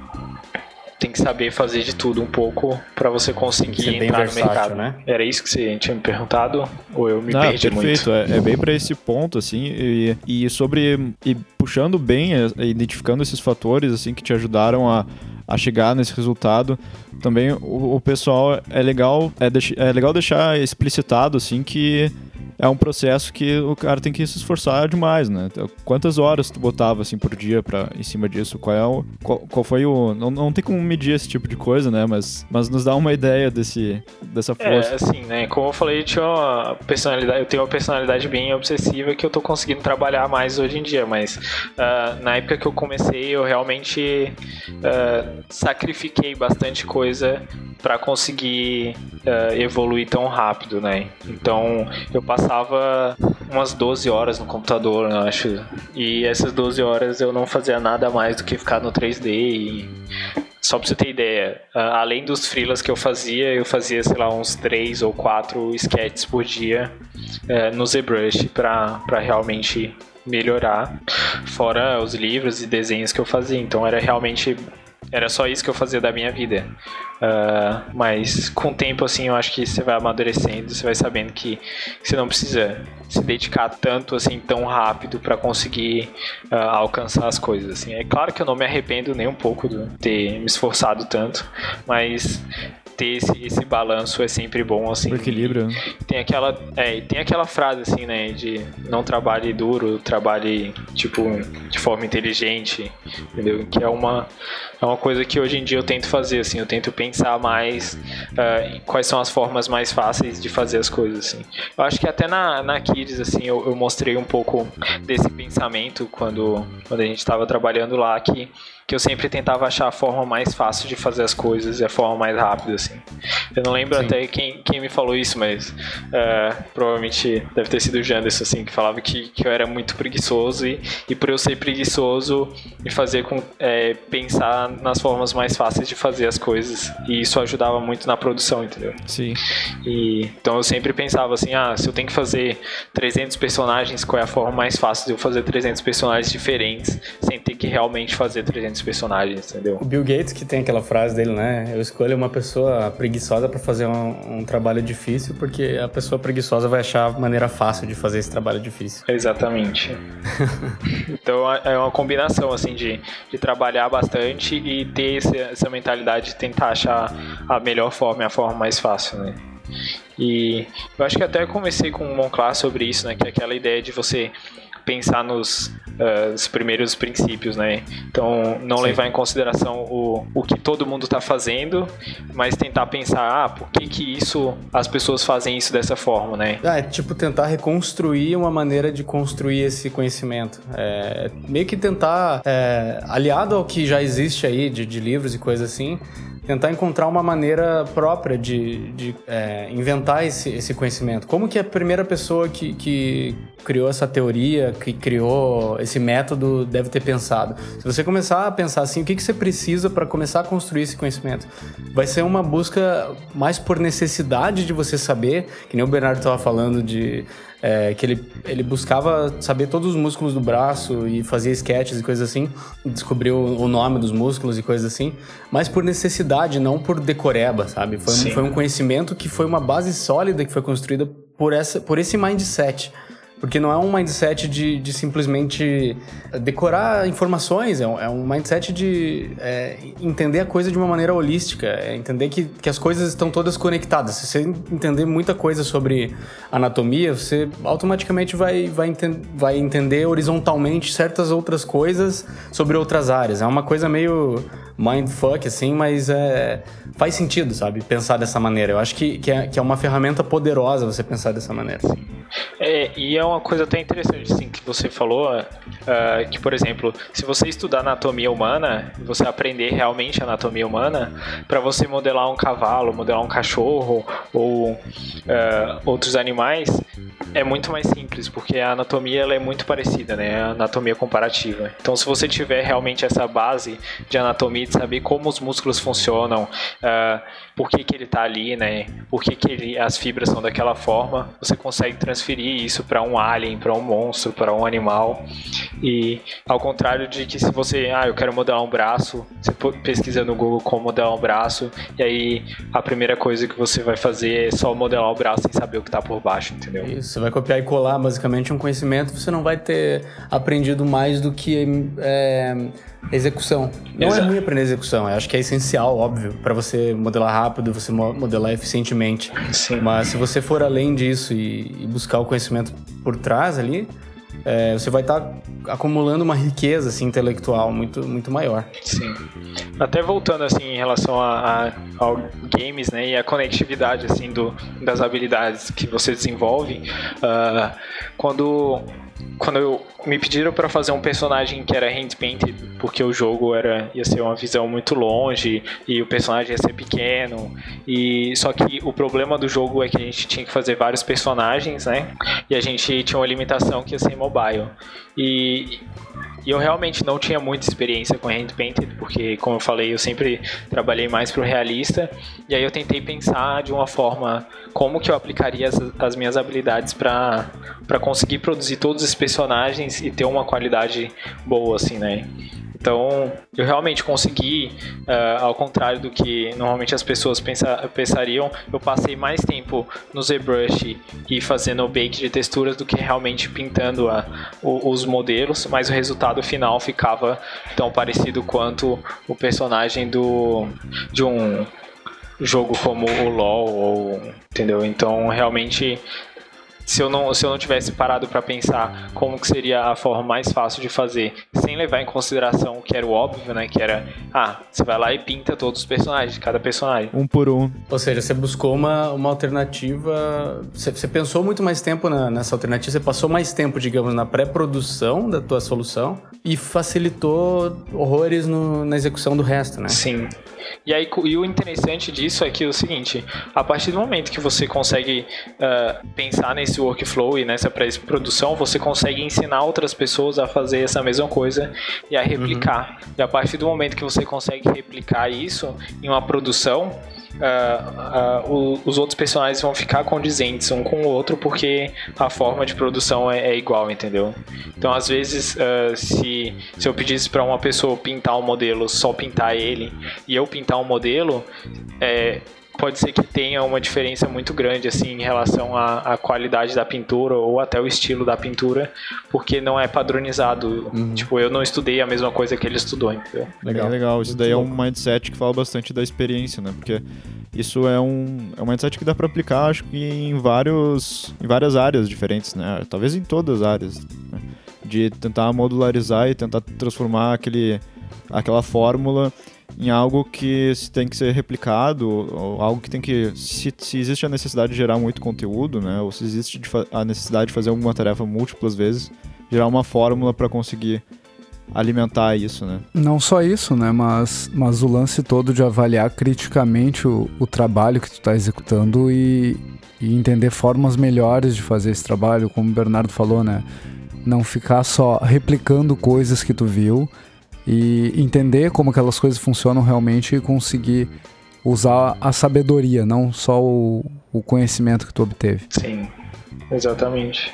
tem que saber fazer de tudo um pouco para você conseguir entrar versátil, no mercado. Né? Era isso que você tinha me perguntado? Ou eu me Não, perdi perfeito. muito? É, é bem para esse ponto, assim, e, e sobre. E puxando bem, é, identificando esses fatores, assim, que te ajudaram a, a chegar nesse resultado. Também o, o pessoal é legal, é, é legal deixar explicitado, assim, que é um processo que o cara tem que se esforçar demais, né? Então, quantas horas tu botava assim por dia para em cima disso? Qual é o qual, qual foi o não, não tem como medir esse tipo de coisa, né? Mas mas nos dá uma ideia desse dessa é, força. É, assim, né? Como eu falei, eu tinha uma personalidade, eu tenho uma personalidade bem obsessiva que eu tô conseguindo trabalhar mais hoje em dia, mas uh, na época que eu comecei, eu realmente uh, sacrifiquei bastante coisa para conseguir uh, evoluir tão rápido, né? Então, eu passei passava umas 12 horas no computador, eu acho. E essas 12 horas eu não fazia nada mais do que ficar no 3D e só pra você ter ideia, além dos freelas que eu fazia, eu fazia, sei lá, uns 3 ou 4 sketches por dia uh, no ZBrush para realmente melhorar, fora os livros e desenhos que eu fazia. Então era realmente era só isso que eu fazia da minha vida. Uh, mas com o tempo, assim, eu acho que você vai amadurecendo, você vai sabendo que, você não precisa se dedicar tanto, assim, tão rápido para conseguir uh, alcançar as coisas, assim. É claro que eu não me arrependo nem um pouco de ter me esforçado tanto, mas ter esse, esse balanço é sempre bom, assim. O equilíbrio. Tem aquela, é, tem aquela frase, assim, né, de não trabalhe duro, trabalhe, tipo, de forma inteligente, entendeu? Que é uma, é uma coisa que hoje em dia eu tento fazer, assim, eu tento pensar mais uh, em quais são as formas mais fáceis de fazer as coisas, assim. Eu acho que até na, na Kids, assim, eu, eu mostrei um pouco desse pensamento quando, quando a gente estava trabalhando lá, que que eu sempre tentava achar a forma mais fácil de fazer as coisas e a forma mais rápida, assim. Eu não lembro Sim. até quem, quem me falou isso, mas uh, provavelmente deve ter sido o Janderson, assim, que falava que, que eu era muito preguiçoso e, e por eu ser preguiçoso, me fazer com, é, pensar nas formas mais fáceis de fazer as coisas e isso ajudava muito na produção, entendeu? Sim. E, então eu sempre pensava assim, ah, se eu tenho que fazer 300 personagens, qual é a forma mais fácil de eu fazer 300 personagens diferentes sem ter que realmente fazer 300 personagens, entendeu? O Bill Gates que tem aquela frase dele, né? Eu escolho uma pessoa preguiçosa para fazer um, um, trabalho difícil, porque a pessoa preguiçosa vai achar a maneira fácil de fazer esse trabalho difícil. Exatamente. então é uma combinação assim de, de trabalhar bastante e ter esse, essa mentalidade de tentar achar a melhor forma, a forma mais fácil, né? E eu acho que até comecei com o Monclar sobre isso, né? Que é aquela ideia de você pensar nos uh, primeiros princípios, né? Então, não Sim. levar em consideração o, o que todo mundo está fazendo, mas tentar pensar, ah, por que que isso, as pessoas fazem isso dessa forma, né? Ah, é tipo tentar reconstruir uma maneira de construir esse conhecimento. É, meio que tentar, é, aliado ao que já existe aí de, de livros e coisas assim, tentar encontrar uma maneira própria de, de é, inventar esse, esse conhecimento. Como que a primeira pessoa que, que criou essa teoria, que criou esse método, deve ter pensado? Se você começar a pensar assim, o que, que você precisa para começar a construir esse conhecimento? Vai ser uma busca mais por necessidade de você saber, que nem o Bernardo estava falando de é, que ele, ele buscava saber todos os músculos do braço e fazia sketches e coisas assim, descobriu o nome dos músculos e coisas assim, mas por necessidade, não por decoreba, sabe? Foi, um, foi um conhecimento que foi uma base sólida que foi construída por, essa, por esse mindset. Porque não é um mindset de, de simplesmente decorar informações, é um, é um mindset de é, entender a coisa de uma maneira holística, é entender que, que as coisas estão todas conectadas. Se você entender muita coisa sobre anatomia, você automaticamente vai, vai, vai entender horizontalmente certas outras coisas sobre outras áreas. É uma coisa meio mindfuck, assim, mas é, faz sentido, sabe? Pensar dessa maneira. Eu acho que, que, é, que é uma ferramenta poderosa você pensar dessa maneira. É, e é uma coisa até interessante, assim, que você falou, uh, que, por exemplo, se você estudar anatomia humana, você aprender realmente anatomia humana, para você modelar um cavalo, modelar um cachorro ou uh, outros animais, é muito mais simples, porque a anatomia ela é muito parecida, né? A anatomia comparativa. Então, se você tiver realmente essa base de anatomia, de saber como os músculos funcionam, uh, por que, que ele está ali, né? Por que, que ele, as fibras são daquela forma, você consegue transferir isso para um alien, para um monstro, para um animal. E ao contrário de que se você, ah, eu quero modelar um braço, você pesquisa no Google como modelar um braço, e aí a primeira coisa que você vai fazer é só modelar o braço sem saber o que está por baixo, entendeu? Isso, você vai copiar e colar basicamente um conhecimento, você não vai ter aprendido mais do que é, execução. Não é Exato. é ruim aprender execução, eu acho que é essencial, óbvio, para você modelar rápido, você modelar eficientemente. Sim. Mas se você for além disso e, e buscar o conhecimento por trás ali, é, você vai estar tá acumulando uma riqueza assim, intelectual muito, muito maior. Sim. Até voltando assim em relação a, a, ao games, né, e a conectividade assim do, das habilidades que você desenvolve, uh, quando quando eu, me pediram para fazer um personagem que era hand painted, porque o jogo era ia ser uma visão muito longe e o personagem ia ser pequeno e só que o problema do jogo é que a gente tinha que fazer vários personagens, né? E a gente tinha uma limitação que ia ser mobile. E e eu realmente não tinha muita experiência com hand painted, porque, como eu falei, eu sempre trabalhei mais pro realista. E aí eu tentei pensar de uma forma como que eu aplicaria as, as minhas habilidades para conseguir produzir todos esses personagens e ter uma qualidade boa, assim, né? Então, eu realmente consegui, uh, ao contrário do que normalmente as pessoas pensa, pensariam, eu passei mais tempo no ZBrush e fazendo o bake de texturas do que realmente pintando a, o, os modelos, mas o resultado final ficava tão parecido quanto o personagem do, de um jogo como o LoL, ou, entendeu? Então, realmente se eu não, se eu não tivesse parado para pensar como que seria a forma mais fácil de fazer, sem levar em consideração o que era o óbvio, né? Que era, ah, você vai lá e pinta todos os personagens, cada personagem. Um por um. Ou seja, você buscou uma, uma alternativa. Você, você pensou muito mais tempo na, nessa alternativa, você passou mais tempo, digamos, na pré-produção da tua solução e facilitou horrores no, na execução do resto, né? Sim. E aí e o interessante disso é que é o seguinte, a partir do momento que você consegue uh, pensar nesse workflow e nessa pré-produção, você consegue ensinar outras pessoas a fazer essa mesma coisa e a replicar. Uhum. E a partir do momento que você consegue replicar isso em uma produção, uh, uh, os outros personagens vão ficar condizentes um com o outro porque a forma de produção é, é igual, entendeu? Então, às vezes, uh, se, se eu pedisse para uma pessoa pintar um modelo, só pintar ele, e eu pintar um modelo, é, pode ser que tenha uma diferença muito grande assim em relação à, à, qualidade da pintura ou até o estilo da pintura, porque não é padronizado. Uhum. Tipo, eu não estudei a mesma coisa que ele estudou, entendeu? Legal. É legal. Isso daí é um mindset que fala bastante da experiência, né? Porque isso é um, é um mindset que dá para aplicar, acho que em vários em várias áreas diferentes, né? Talvez em todas as áreas. Né? De tentar modularizar e tentar transformar aquele aquela fórmula em algo que tem que ser replicado, ou algo que tem que. Se, se existe a necessidade de gerar muito conteúdo, né? Ou se existe a necessidade de fazer alguma tarefa múltiplas vezes, gerar uma fórmula para conseguir alimentar isso, né? Não só isso, né? Mas, mas o lance todo de avaliar criticamente o, o trabalho que tu está executando e, e entender formas melhores de fazer esse trabalho, como o Bernardo falou, né? Não ficar só replicando coisas que tu viu, e entender como aquelas coisas funcionam realmente e conseguir usar a sabedoria, não só o, o conhecimento que tu obteve. Sim, exatamente.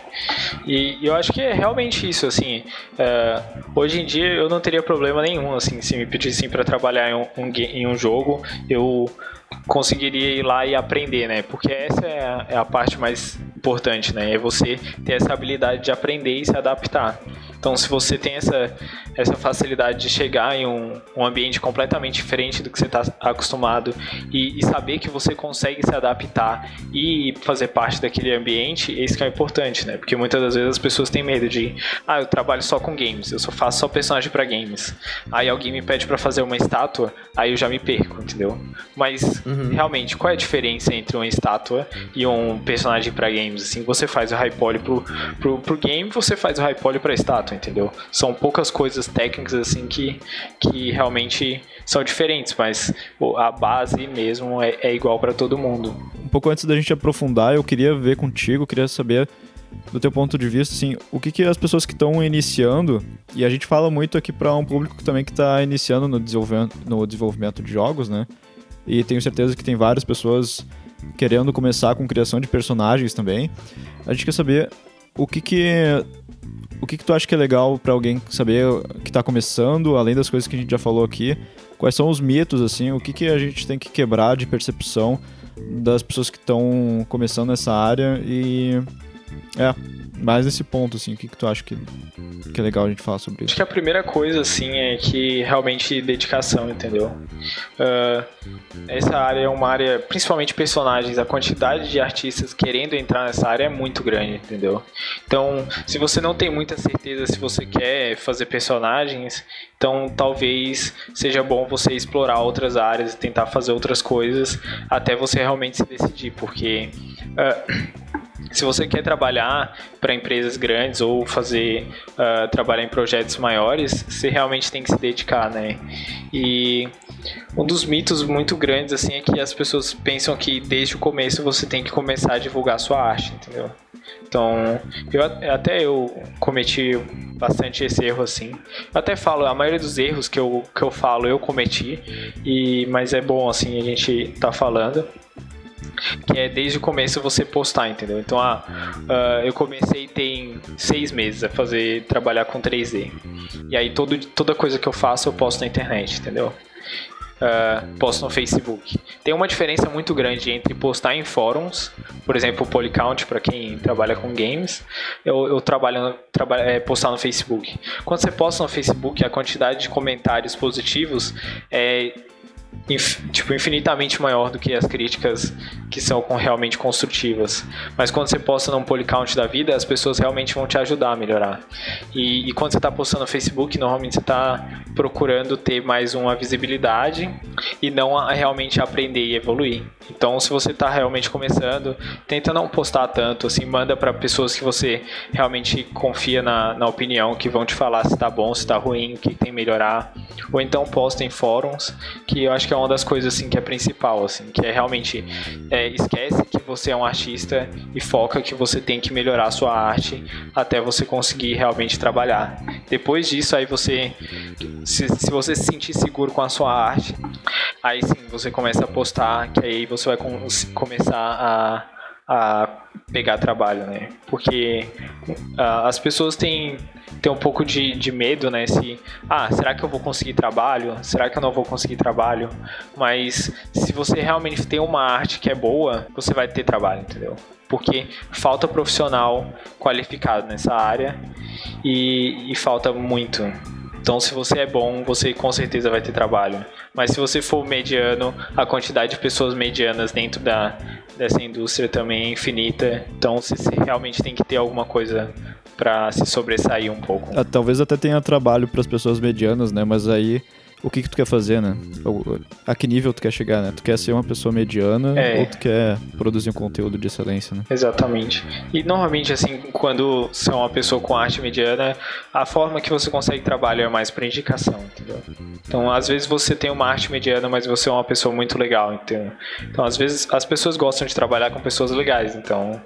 E eu acho que é realmente isso, assim, é, hoje em dia eu não teria problema nenhum, assim, se me pedissem para trabalhar em um, em um jogo, eu conseguiria ir lá e aprender, né? Porque essa é a, é a parte mais importante, né? É você ter essa habilidade de aprender e se adaptar. Então, se você tem essa, essa facilidade de chegar em um, um ambiente completamente diferente do que você está acostumado e, e, saber que você consegue se adaptar e fazer parte daquele ambiente, isso que é importante, né? Porque muitas das vezes as pessoas têm medo de, ah, eu trabalho só com games, eu só faço só personagem para games. Aí alguém me pede para fazer uma estátua, aí eu já me perco, entendeu? Mas uhum. realmente, qual é a diferença entre uma estátua e um personagem para games? Assim, você faz o high poly pro, pro, pro game, você faz o high poly pra estátua entendeu? São poucas coisas técnicas assim que, que realmente são diferentes, mas a base mesmo é, é igual para todo mundo. Um pouco antes da gente aprofundar, eu queria ver contigo, queria saber do teu ponto de vista, assim, o que, que as pessoas que estão iniciando, e a gente fala muito aqui para um público também que está iniciando no desenvolvimento, no desenvolvimento de jogos, né? E tenho certeza que tem várias pessoas querendo começar com criação de personagens também. A gente quer saber o que que o que, que tu acha que é legal para alguém saber que está começando, além das coisas que a gente já falou aqui? Quais são os mitos, assim? O que, que a gente tem que quebrar de percepção das pessoas que estão começando nessa área e... É, mais nesse ponto, assim, o que, que tu acha que, que é legal a gente falar sobre isso? Acho que a primeira coisa, assim, é que realmente dedicação, entendeu? Uh, essa área é uma área, principalmente personagens, a quantidade de artistas querendo entrar nessa área é muito grande, entendeu? Então, se você não tem muita certeza se você quer fazer personagens, então talvez seja bom você explorar outras áreas e tentar fazer outras coisas até você realmente se decidir, porque. Uh, se você quer trabalhar para empresas grandes ou fazer uh, trabalhar em projetos maiores, você realmente tem que se dedicar, né? E um dos mitos muito grandes assim é que as pessoas pensam que desde o começo você tem que começar a divulgar sua arte, entendeu? Então, eu, até eu cometi bastante esse erro assim. Eu até falo, a maioria dos erros que eu, que eu falo eu cometi, e mas é bom assim a gente tá falando que é desde o começo você postar, entendeu? Então, ah, uh, eu comecei tem seis meses a fazer, trabalhar com 3D. E aí todo, toda coisa que eu faço eu posto na internet, entendeu? Uh, posto no Facebook. Tem uma diferença muito grande entre postar em fóruns, por exemplo, o Polycount, para quem trabalha com games, eu, eu trabalho, trabalho é, postar no Facebook. Quando você posta no Facebook, a quantidade de comentários positivos é inf, tipo, infinitamente maior do que as críticas que são com, realmente construtivas. Mas quando você posta num polycount da vida, as pessoas realmente vão te ajudar a melhorar. E, e quando você está postando no Facebook, normalmente você está procurando ter mais uma visibilidade e não a, realmente aprender e evoluir. Então, se você está realmente começando, tenta não postar tanto, assim, manda para pessoas que você realmente confia na, na opinião, que vão te falar se está bom, se está ruim, o que tem que melhorar. Ou então posta em fóruns, que eu acho que é uma das coisas assim que é principal, assim, que é realmente é, esquece que você é um artista e foca que você tem que melhorar a sua arte até você conseguir realmente trabalhar. Depois disso, aí você, se, se você se sentir seguro com a sua arte, aí sim você começa a postar, que aí você vai com, começar a a pegar trabalho, né? Porque uh, as pessoas têm, têm um pouco de, de medo, né? Se, ah, será que eu vou conseguir trabalho? Será que eu não vou conseguir trabalho? Mas se você realmente tem uma arte que é boa, você vai ter trabalho, entendeu? Porque falta profissional qualificado nessa área e, e falta muito. Então, se você é bom, você com certeza vai ter trabalho. Mas se você for mediano, a quantidade de pessoas medianas dentro da, dessa indústria também é infinita. Então, você realmente tem que ter alguma coisa para se sobressair um pouco. Ah, talvez até tenha trabalho para as pessoas medianas, né? Mas aí o que, que tu quer fazer, né? A que nível tu quer chegar, né? Tu quer ser uma pessoa mediana é. ou tu quer produzir um conteúdo de excelência, né? Exatamente. E normalmente, assim, quando você é uma pessoa com arte mediana, a forma que você consegue trabalhar é mais por indicação, entendeu? Então, às vezes você tem uma arte mediana, mas você é uma pessoa muito legal, entendeu? Então, às vezes as pessoas gostam de trabalhar com pessoas legais, então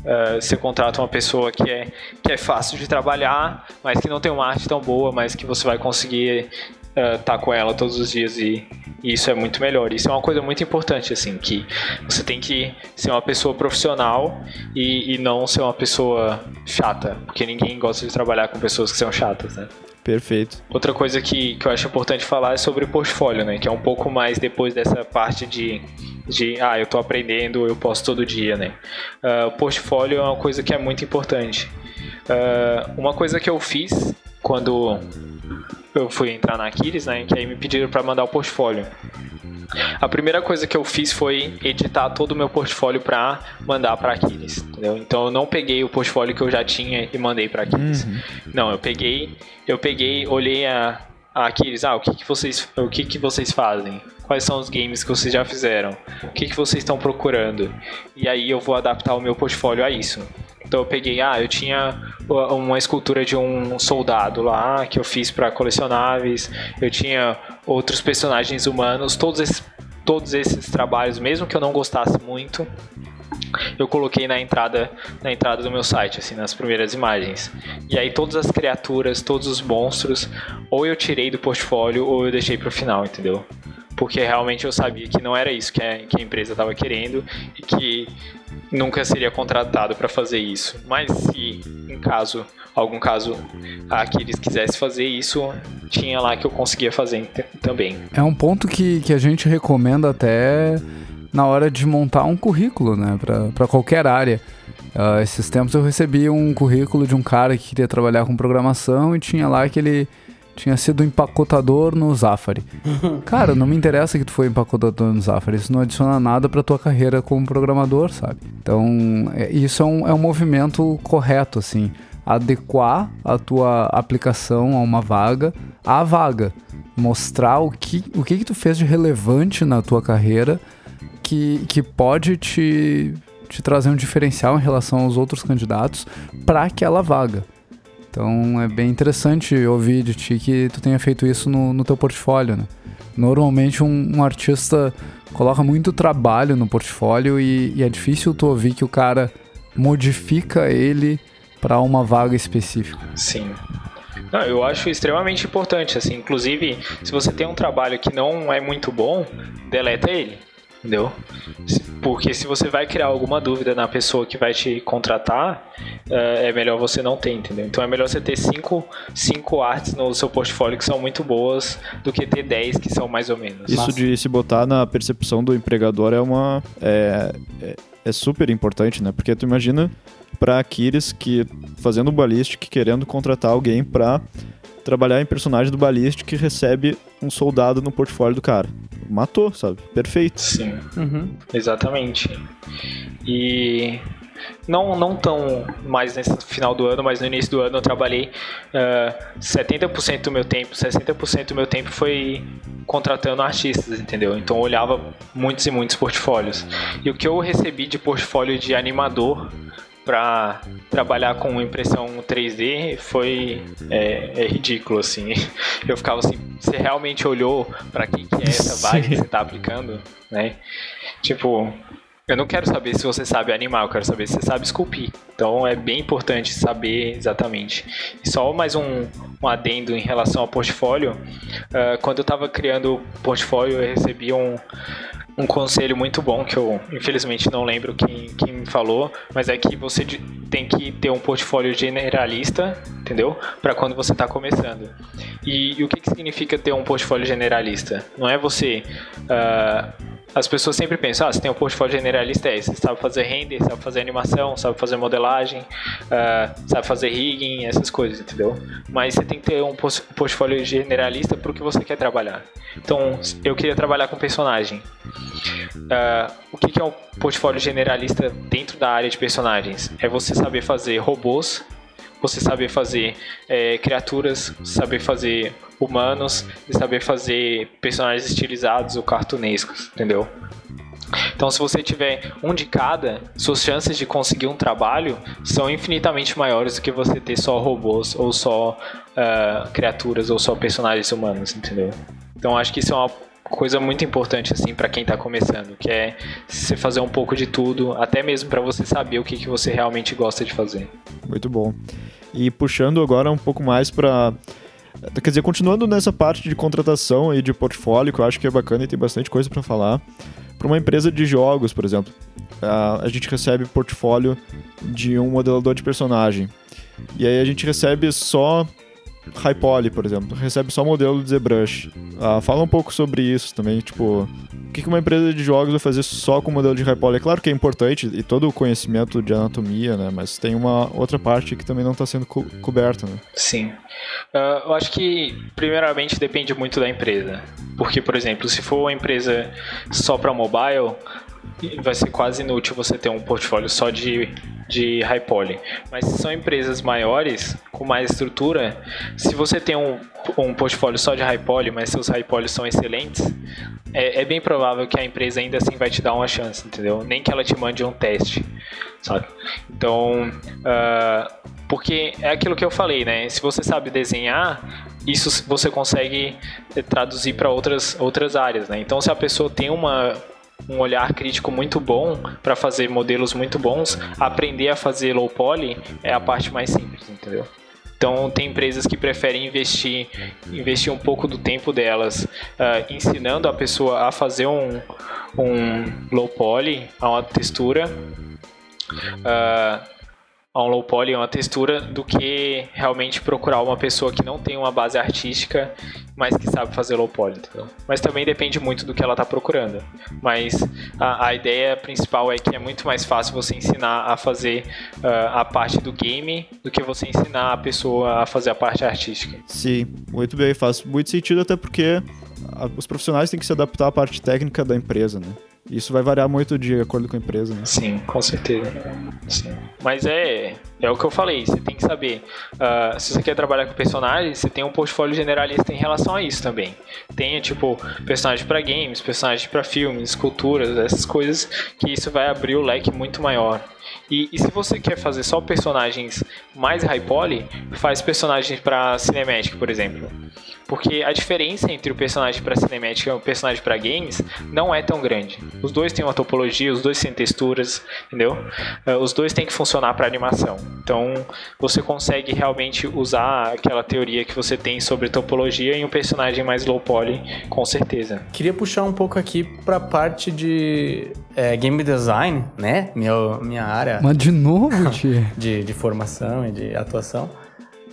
uh, você contrata uma pessoa que é, que é fácil de trabalhar, mas que não tem uma arte tão boa, mas que você vai conseguir uh, tá com ela todos os dias e, e, isso é muito melhor. Isso é uma coisa muito importante, assim, que você tem que ser uma pessoa profissional e, e não ser uma pessoa chata, porque ninguém gosta de trabalhar com pessoas que são chatas, né? Perfeito. Outra coisa que, que eu acho importante falar é sobre portfólio, né? Que é um pouco mais depois dessa parte de, de ah, eu tô aprendendo, eu posso todo dia, né? Uh, o portfólio é uma coisa que é muito importante. Uh, uma coisa que eu fiz quando eu fui entrar na Aquiles, né? Que aí me pediram para mandar o portfólio. A primeira coisa que eu fiz foi editar todo o meu portfólio para mandar para Aquiles, entendeu? Então eu não peguei o portfólio que eu já tinha e mandei para Aquiles. Uhum. Não, eu peguei, eu peguei, olhei a, a Aquiles, ah, o que que vocês, o que que vocês fazem? Quais são os games que vocês já fizeram? O que que vocês estão procurando? E aí eu vou adaptar o meu portfólio a isso. Então eu peguei, ah, eu tinha uma escultura de um soldado lá que eu fiz para colecionáveis, eu tinha outros personagens humanos, todos esses, todos esses trabalhos, mesmo que eu não gostasse muito, eu coloquei na entrada na entrada do meu site, assim, nas primeiras imagens. E aí todas as criaturas, todos os monstros, ou eu tirei do portfólio ou eu deixei para o final, entendeu? Porque realmente eu sabia que não era isso que a, que a empresa estava querendo e que nunca seria contratado para fazer isso. Mas se em caso, algum caso, Aquiles quisesse fazer isso, tinha lá que eu conseguia fazer também. É um ponto que, que a gente recomenda até na hora de montar um currículo, né, para qualquer área. Uh, esses tempos eu recebi um currículo de um cara que queria trabalhar com programação e tinha lá que ele tinha sido empacotador no Zafari. Cara, não me interessa que tu foi empacotador no Zafari, isso não adiciona nada pra tua carreira como programador, sabe? Então, é, isso é um, é um movimento correto, assim. Adequar a tua aplicação a uma vaga à vaga. Mostrar o que, o que, que tu fez de relevante na tua carreira que, que pode te, te trazer um diferencial em relação aos outros candidatos para aquela vaga. Então é bem interessante ouvir de ti que tu tenha feito isso no, no teu portfólio, né? Normalmente um, um, artista coloca muito trabalho no portfólio e, e é difícil tu ouvir que o cara modifica ele para uma vaga específica. Sim. Não, eu acho extremamente importante, assim, inclusive, se você tem um trabalho que não é muito bom, deleta ele entendeu? Porque se você vai criar alguma dúvida na pessoa que vai te contratar, é, é melhor você não ter, entendeu? Então é melhor você ter cinco, cinco artes no seu portfólio que são muito boas do que ter dez que são mais ou menos. Isso de se botar na percepção do empregador é uma. É, é, é super importante, né? Porque tu imagina para Aquiles que fazendo ballistic querendo contratar alguém para trabalhar em personagem do Ballistic que recebe um soldado no portfólio do cara. Matou, sabe? Perfeito. Sim. Uhum. Exatamente. E não, não tão mais nesse final do ano, mas no início do ano eu trabalhei uh, ah, 70% do meu tempo, 60% do meu tempo foi contratando artistas, entendeu? Então eu olhava muitos e muitos portfólios. E o que eu recebi de portfólio de animador para trabalhar com impressão 3D foi é, é, ridículo assim. Eu ficava assim, você realmente olhou para que que é essa vibe que você tá aplicando, né? Tipo, eu não quero saber se você sabe animar, eu quero saber se você sabe esculpir. Então é bem importante saber exatamente. E só mais um, um adendo em relação ao portfólio. Uh, quando eu estava criando o portfólio, eu recebi um, um conselho muito bom que eu infelizmente não lembro quem, quem me falou, mas é que você tem que ter um portfólio generalista, entendeu? Para quando você está começando. E, e, o que, que significa ter um portfólio generalista? Não é você uh, as pessoas sempre pensam, ah, você tem um portfólio generalista, é. Você sabe fazer render, sabe fazer animação, sabe fazer modelagem, uh, sabe fazer rigging, essas coisas, entendeu? Mas você tem que ter um portfólio generalista para o que você quer trabalhar. Então, eu queria trabalhar com personagem. Uh, o que é um portfólio generalista dentro da área de personagens? É você saber fazer robôs, você saber fazer é, criaturas, saber fazer humanos e saber fazer personagens estilizados ou cartunescos, entendeu? Então, se você tiver um de cada, suas chances de conseguir um trabalho são infinitamente maiores do que você ter só robôs ou só uh, criaturas ou só personagens humanos, entendeu? Então, acho que isso é uma coisa muito importante assim para quem está começando, que é você fazer um pouco de tudo, até mesmo para você saber o que, que você realmente gosta de fazer. Muito bom. E puxando agora um pouco mais para Quer dizer, continuando nessa parte de contratação e de portfólio, que eu acho que é bacana e tem bastante coisa para falar. Para uma empresa de jogos, por exemplo, a gente recebe portfólio de um modelador de personagem. E aí a gente recebe só Hypoly, por exemplo, recebe só modelo de ZBrush. Ah, fala um pouco sobre isso também, tipo, o que uma empresa de jogos vai fazer só com modelo de Hypoly? É claro que é importante e todo o conhecimento de anatomia, né? Mas tem uma outra parte que também não está sendo co coberta, né? Sim. Uh, eu acho que, primeiramente, depende muito da empresa. Porque, por exemplo, se for uma empresa só para mobile, vai ser quase inútil você ter um portfólio só de, de high poly. Mas se são empresas maiores, com mais estrutura, se você tem um, um portfólio só de high poly, mas seus high poly são excelentes, é, é, bem provável que a empresa ainda assim vai te dar uma chance, entendeu? Nem que ela te mande um teste, sabe? Então, uh, porque é aquilo que eu falei, né? Se você sabe desenhar, isso você consegue traduzir para outras, outras áreas, né? Então, se a pessoa tem uma, um olhar crítico muito bom para fazer modelos muito bons, aprender a fazer low poly é a parte mais simples, entendeu? Então tem empresas que preferem investir, investir um pouco do tempo delas uh, ensinando a pessoa a fazer um, um low poly, a uma textura, uh, a um low poly, uma textura, do que realmente procurar uma pessoa que não tem uma base artística, mas que sabe fazer low poly. Entendeu? Mas também depende muito do que ela está procurando. Mas a, a, ideia principal é que é muito mais fácil você ensinar a fazer uh, a parte do game do que você ensinar a pessoa a fazer a parte artística. Sim, muito bem, faz muito sentido até porque os profissionais têm que se adaptar à parte técnica da empresa, né? Isso vai variar muito de acordo com a empresa, né? Sim, com certeza. Sim. Mas é, é o que eu falei, você tem que saber. Uh, se você quer trabalhar com personagens, você tem um portfólio generalista em relação a isso também. Tenha, tipo, personagem para games, personagem para filmes, esculturas, essas coisas, que isso vai abrir o leque muito maior. E, e, se você quer fazer só personagens mais high poly, faz personagens para cinematic, por exemplo. Porque a diferença entre o personagem para cinemática e o personagem para games não é tão grande. Os dois têm uma topologia, os dois têm texturas, entendeu? Eh, os dois têm que funcionar para animação. Então, você consegue realmente usar aquela teoria que você tem sobre topologia em um personagem mais low poly, com certeza. Queria puxar um pouco aqui para a parte de é, game design, né? Minha, minha área. Mas de novo, tia? de, de formação de atuação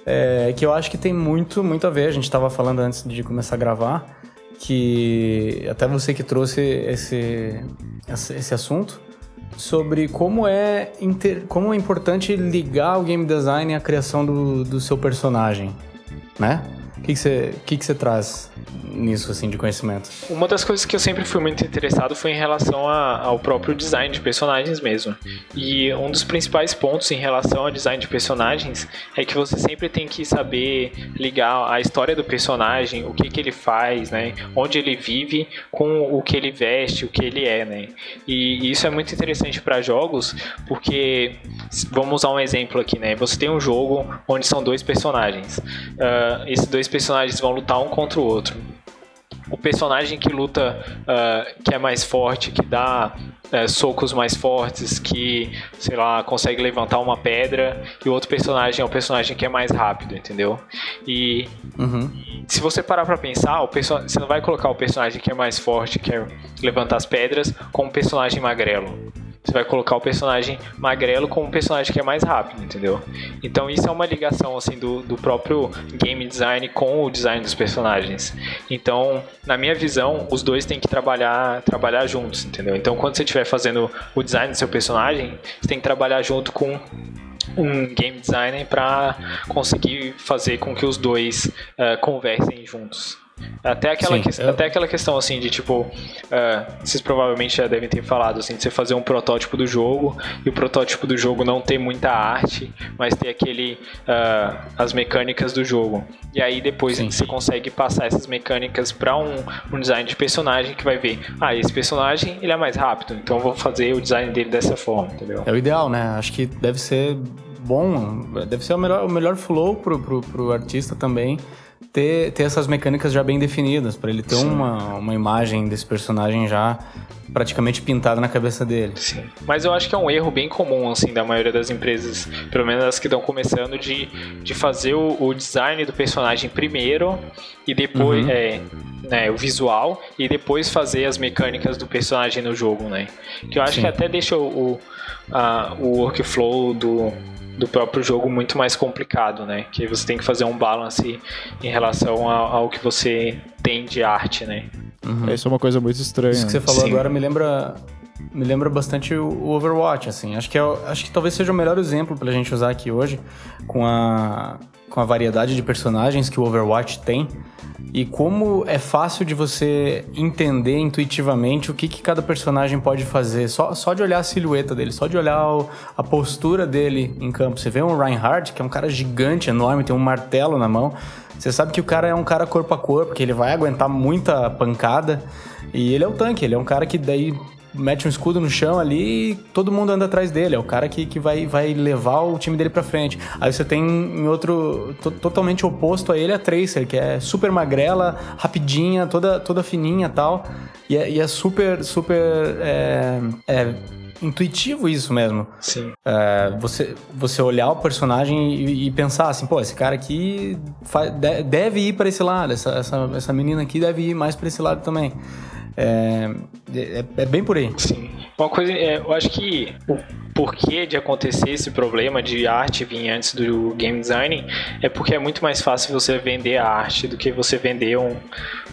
é, que eu acho que tem muito, muito a ver. A gente estava falando antes de começar a gravar que até você que trouxe esse, esse assunto sobre como é, inter, como é importante ligar o game design à criação do, do seu personagem, né? O que, você, que, que você traz nisso, assim, de conhecimento? Uma das coisas que eu sempre fui muito interessado foi em relação a, ao próprio design de personagens mesmo. E um dos principais pontos em relação ao design de personagens é que você sempre tem que saber ligar a história do personagem, o que, que ele faz, né? Onde ele vive, com o que ele veste, o que ele é, né? E, isso é muito interessante para jogos, porque vamos usar um exemplo aqui, né? Você tem um jogo onde são dois personagens. Uh, esses dois personagens vão lutar um contra o outro. O personagem que luta, uh, que é mais forte, que dá uh, socos mais fortes, que, sei lá, consegue levantar uma pedra, e o outro personagem é o personagem que é mais rápido, entendeu? E uhum. se você parar pra pensar, o você não vai colocar o personagem que é mais forte, que é levantar as pedras, com um personagem magrelo você vai colocar o personagem magrelo com um personagem que é mais rápido, entendeu? Então isso é uma ligação assim do, do próprio game design com o design dos personagens. Então, na minha visão, os dois têm que trabalhar trabalhar juntos, entendeu? Então, quando você estiver fazendo o design do seu personagem, você tem que trabalhar junto com um game designer para conseguir fazer com que os dois uh, conversem juntos. Até aquela, Sim, que, eu... até aquela questão assim de tipo, uh, vocês provavelmente já devem ter falado assim, de você fazer um protótipo do jogo e o protótipo do jogo não ter muita arte, mas ter aquele uh, as mecânicas do jogo. E aí depois Sim. você consegue passar essas mecânicas para um, um design de personagem que vai ver, ah, esse personagem ele é mais rápido, então eu vou fazer o design dele dessa forma, entendeu? É o ideal, né? Acho que deve ser bom, deve ser o melhor, o melhor flow pro, pro, pro artista também ter, ter essas mecânicas já bem definidas, para ele ter uma, uma imagem desse personagem já praticamente pintada na cabeça dele. Sim. Mas eu acho que é um erro bem comum, assim, da maioria das empresas, pelo menos as que estão começando, de, de fazer o, o design do personagem primeiro e depois, uhum. é, né, o visual, e depois fazer as mecânicas do personagem no jogo, né? Que eu acho Sim. que até deixa o, a, o workflow do, do próprio jogo muito mais complicado, né? Que você tem que fazer um balance em relação ao, ao que você tem de arte, né? Uhum. Isso é uma coisa muito estranha. Isso que você falou Sim. agora me lembra me lembra bastante o Overwatch, assim. Acho que, é, acho que talvez seja o melhor exemplo pra gente usar aqui hoje, com a, com a variedade de personagens que o Overwatch tem e como é fácil de você entender intuitivamente o que, que cada personagem pode fazer, só, só de olhar a silhueta dele, só de olhar o, a postura dele em campo. Você vê um Reinhardt, que é um cara gigante, enorme, tem um martelo na mão. Você sabe que o cara é um cara corpo a corpo, que ele vai aguentar muita pancada. E ele é o tanque, ele é um cara que daí mete um escudo no chão ali e todo mundo anda atrás dele. É o cara que, que vai, vai levar o time dele pra frente. Aí você tem em outro. totalmente oposto a ele a Tracer, que é super magrela, rapidinha, toda, toda fininha e tal. E é, e é super, super. É, é, intuitivo isso mesmo. Sim. É, você, você olhar o personagem e, e, pensar assim, pô, esse cara aqui deve ir para esse lado, essa, essa, essa menina aqui deve ir mais para esse lado também. É, é, é, bem por aí. Sim. Uma coisa, é, eu acho que o porquê de acontecer esse problema de arte vir antes do game design é porque é muito mais fácil você vender a arte do que você vender um,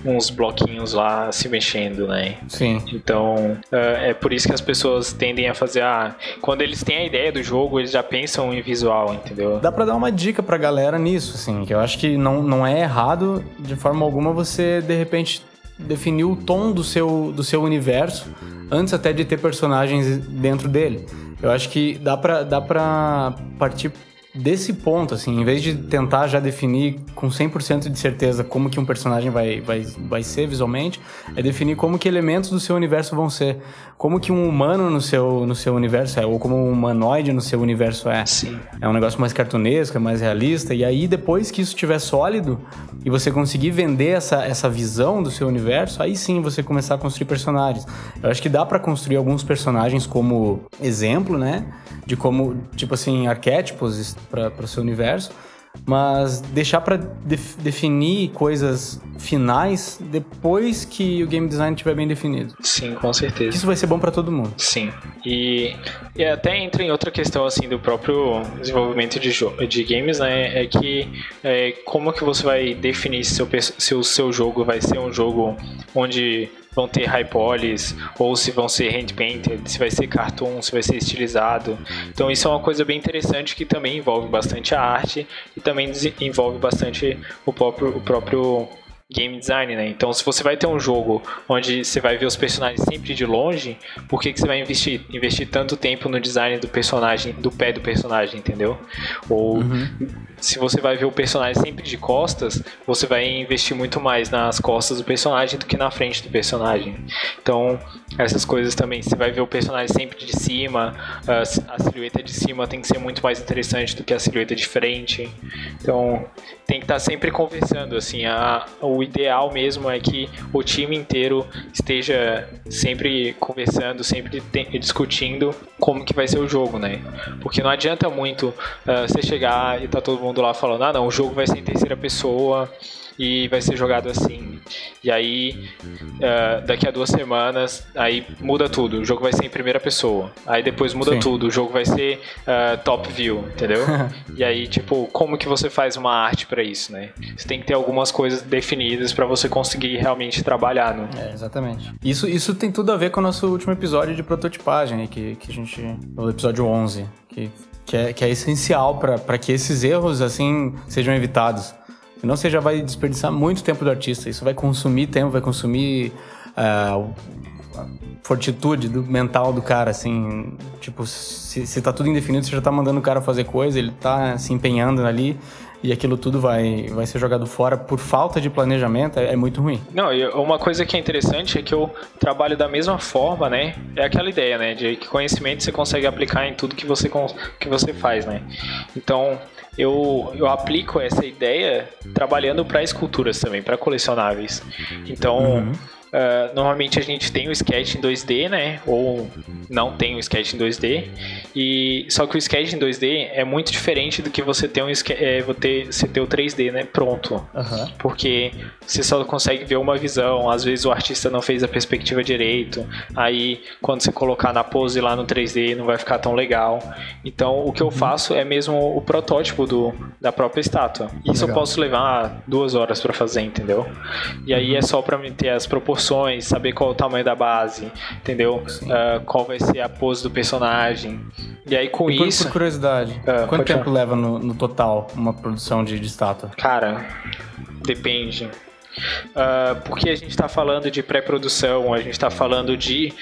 uns bloquinhos lá se mexendo, né? Sim. Então, é, é por isso que as pessoas tendem a fazer. Ah, quando eles têm a ideia do jogo, eles já pensam em visual, entendeu? Dá pra dar uma dica pra galera nisso, assim, que eu acho que não, não é errado de forma alguma você, de repente, definir o tom do seu, do seu universo antes até de ter personagens dentro dele. Eu acho que dá pra, dá pra partir desse ponto, assim, em vez de tentar já definir com 100% de certeza como que um personagem vai, vai, vai ser visualmente, é definir como que elementos do seu universo vão ser. Como que um humano no seu, no seu universo é, ou como um humanoide no seu universo é. Sim. É um negócio mais cartunesco, é mais realista, e aí depois que isso estiver sólido e você conseguir vender essa, essa visão do seu universo, aí sim você começar a construir personagens. Eu acho que dá para construir alguns personagens como exemplo, né? De como, tipo assim, arquétipos para o seu universo, mas deixar para def definir coisas finais depois que o game design estiver bem definido. Sim, com certeza. Isso vai ser bom para todo mundo. Sim. E, e até entra em outra questão assim do próprio desenvolvimento de, de games, né? É que é, como que você vai definir se, seu, se o seu jogo vai ser um jogo onde vão ter high polys ou se vão ser hand painted, se vai ser cartoon, se vai ser estilizado. Então isso é uma coisa bem interessante que também envolve bastante a arte e também envolve bastante o próprio, o próprio game design, né? Então, se você vai ter um jogo onde você vai ver os personagens sempre de longe, por que, que você vai investir, investir tanto tempo no design do personagem, do pé do personagem, entendeu? Ou uhum. se você vai ver o personagem sempre de costas, você vai investir muito mais nas costas do personagem do que na frente do personagem. Então, essas coisas também, você vai ver o personagem sempre de cima, a silhueta de cima tem que ser muito mais interessante do que a silhueta de frente. Então, tem que estar sempre conversando, assim, a, o ideal mesmo é que o time inteiro esteja sempre conversando, sempre discutindo como que vai ser o jogo, né? Porque não adianta muito uh, você chegar e tá todo mundo lá falando, ah não, o jogo vai ser em terceira pessoa, e vai ser jogado assim. E aí, uh, daqui a duas semanas, aí muda tudo. O jogo vai ser em primeira pessoa. Aí depois muda Sim. tudo. O jogo vai ser uh, top view, entendeu? e aí, tipo, como que você faz uma arte para isso, né? Você tem que ter algumas coisas definidas para você conseguir realmente trabalhar, né? É, exatamente. Isso, isso tem tudo a ver com o nosso último episódio de prototipagem, que, que a gente. O episódio 11, que que é, que é essencial para que esses erros assim sejam evitados. Senão você já vai desperdiçar muito tempo do artista. Isso vai consumir tempo, vai consumir uh, fortitude do mental do cara, assim. Tipo, se, se tá tudo indefinido, você já tá mandando o cara fazer coisa, ele tá se empenhando ali e aquilo tudo vai, vai ser jogado fora por falta de planejamento, é, é, muito ruim. Não, e uma coisa que é interessante é que eu trabalho da mesma forma, né? É aquela ideia, né? De que conhecimento você consegue aplicar em tudo que você, que você faz, né? Então, eu, eu aplico essa ideia trabalhando para esculturas também, para colecionáveis. Então, uhum. Uh, normalmente a gente tem o sketch em 2D, né? Ou não tem o sketch em 2D. E só que o sketch em 2D é muito diferente do que você ter um é, você ter o 3D, né? Pronto. Uhum. Porque você só consegue ver uma visão. Às vezes o artista não fez a perspectiva direito. Aí quando você colocar na pose lá no 3D não vai ficar tão legal. Então o que eu uhum. faço é mesmo o protótipo do, da própria estátua. Isso legal. eu posso levar duas horas para fazer, entendeu? E aí é só para ter as proporções, saber qual é o tamanho da base, entendeu? Uh, qual vai ser a pose do personagem. E aí com e por, isso. Por curiosidade, uh, quanto tempo leva no, no, total uma produção de, de estátua? Cara, depende. Uh, porque a gente está falando de pré-produção, a gente está falando de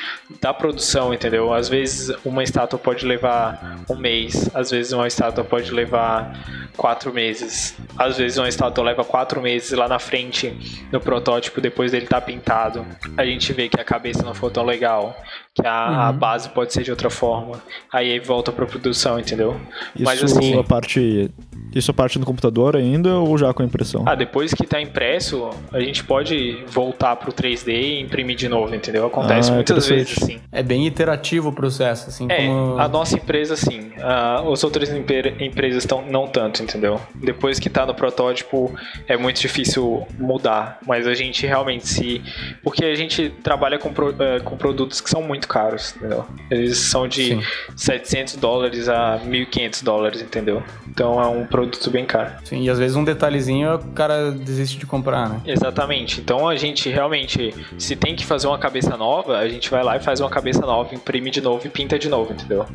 da produção, entendeu? Às vezes uma estátua pode levar um mês, às vezes uma estátua pode levar quatro meses. Às vezes uma estátua leva quatro meses lá na frente no protótipo, depois dele tá pintado. A gente vê que a cabeça não foi tão legal, que a, uhum. a base pode ser de outra forma. Aí volta pra produção, entendeu? Isso Mas assim. A parte, isso parte no computador ainda ou já com a impressão? Ah, depois que tá impresso, a gente pode voltar pro 3D e imprimir de novo, entendeu? Acontece ah, muitas vezes, assim. É bem iterativo o processo, assim é, como... A nossa empresa, sim. Uh, as outras empresas tão, não tanto, entendeu? Depois que tá no protótipo, é muito difícil mudar. Mas a gente realmente se. Porque a gente trabalha com, pro, uh, com produtos que são muito caros, entendeu? Eles são de Sim. 700 dólares a 1.500 dólares, entendeu? Então é um produto bem caro. Sim, e às vezes um detalhezinho o cara desiste de comprar, né? Exatamente. Então a gente realmente, se tem que fazer uma cabeça nova, a gente vai lá e faz uma cabeça nova, imprime de novo e pinta de novo, entendeu?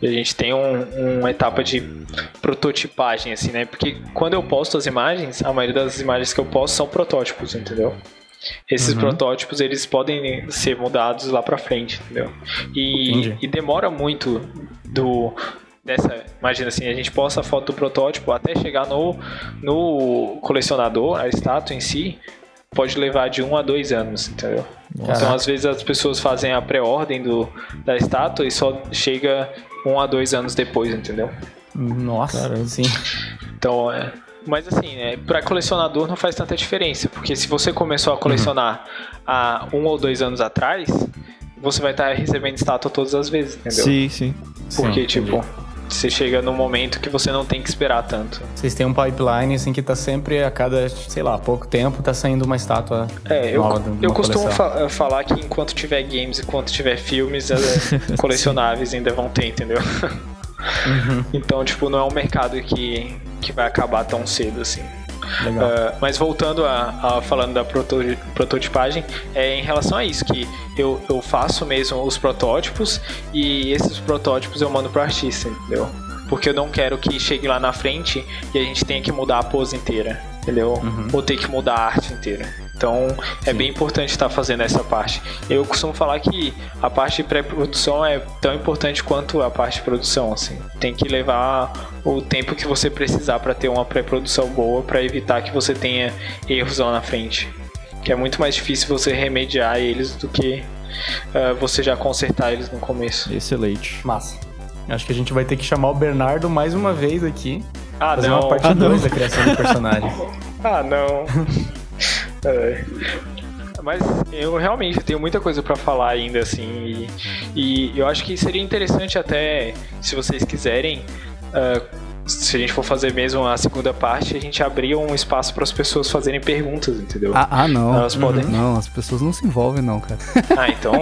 E a gente tem um, uma etapa de prototipagem, assim, né? Porque quando eu posto as imagens, a maioria das imagens que eu posto são protótipos, entendeu? Esses uhum. protótipos eles podem ser mudados lá para frente, entendeu? E, e, demora muito do dessa, imagina assim, a gente posta a foto do protótipo até chegar no no colecionador, a estátua em si, pode levar de um a dois anos, entendeu? Nossa. Então às vezes as pessoas fazem a pré-ordem do da estátua e só chega um a dois anos depois, entendeu? Nossa, Caramba. sim. Então, é, mas assim, é, para colecionador não faz tanta diferença, porque se você começou a colecionar uhum. há um ou dois anos atrás, você vai estar recebendo estátua todas as vezes, entendeu? Sim, sim. Porque, sim, tipo, entendi. Você chega num momento que você não tem que esperar tanto. Vocês têm um pipeline, assim, que tá sempre, a cada, sei lá, pouco tempo, tá saindo uma estátua é, eu, eu costumo fa falar que enquanto tiver games e enquanto tiver filmes, colecionáveis ainda vão ter, entendeu? Uhum. Então, tipo, não é um mercado que, que vai acabar tão cedo assim. Uh, mas voltando a, a, falando da proto, prototipagem, é em relação a isso, que eu, eu faço mesmo os protótipos e esses protótipos eu mando pro artista, entendeu? Porque eu não quero que chegue lá na frente e a gente tenha que mudar a pose inteira, entendeu? Uhum. Ou ter que mudar a arte inteira. Então é Sim. bem importante estar fazendo essa parte. Eu costumo falar que a parte de pré-produção é tão importante quanto a parte de produção. Assim. Tem que levar o tempo que você precisar para ter uma pré-produção boa para evitar que você tenha erros lá na frente. Que é muito mais difícil você remediar eles do que uh, você já consertar eles no começo. Excelente. Massa. Acho que a gente vai ter que chamar o Bernardo mais uma vez aqui. Ah, fazer não. uma parte 2 ah, da criação do personagem. ah, não. É. Mas eu realmente tenho muita coisa para falar ainda, assim. E, e, eu acho que seria interessante até, se vocês quiserem, uh, se a gente for fazer mesmo a segunda parte, a gente abrir um espaço para as pessoas fazerem perguntas, entendeu? Ah, ah não. Elas podem. Não, as pessoas não se envolvem, não, cara. Ah, então.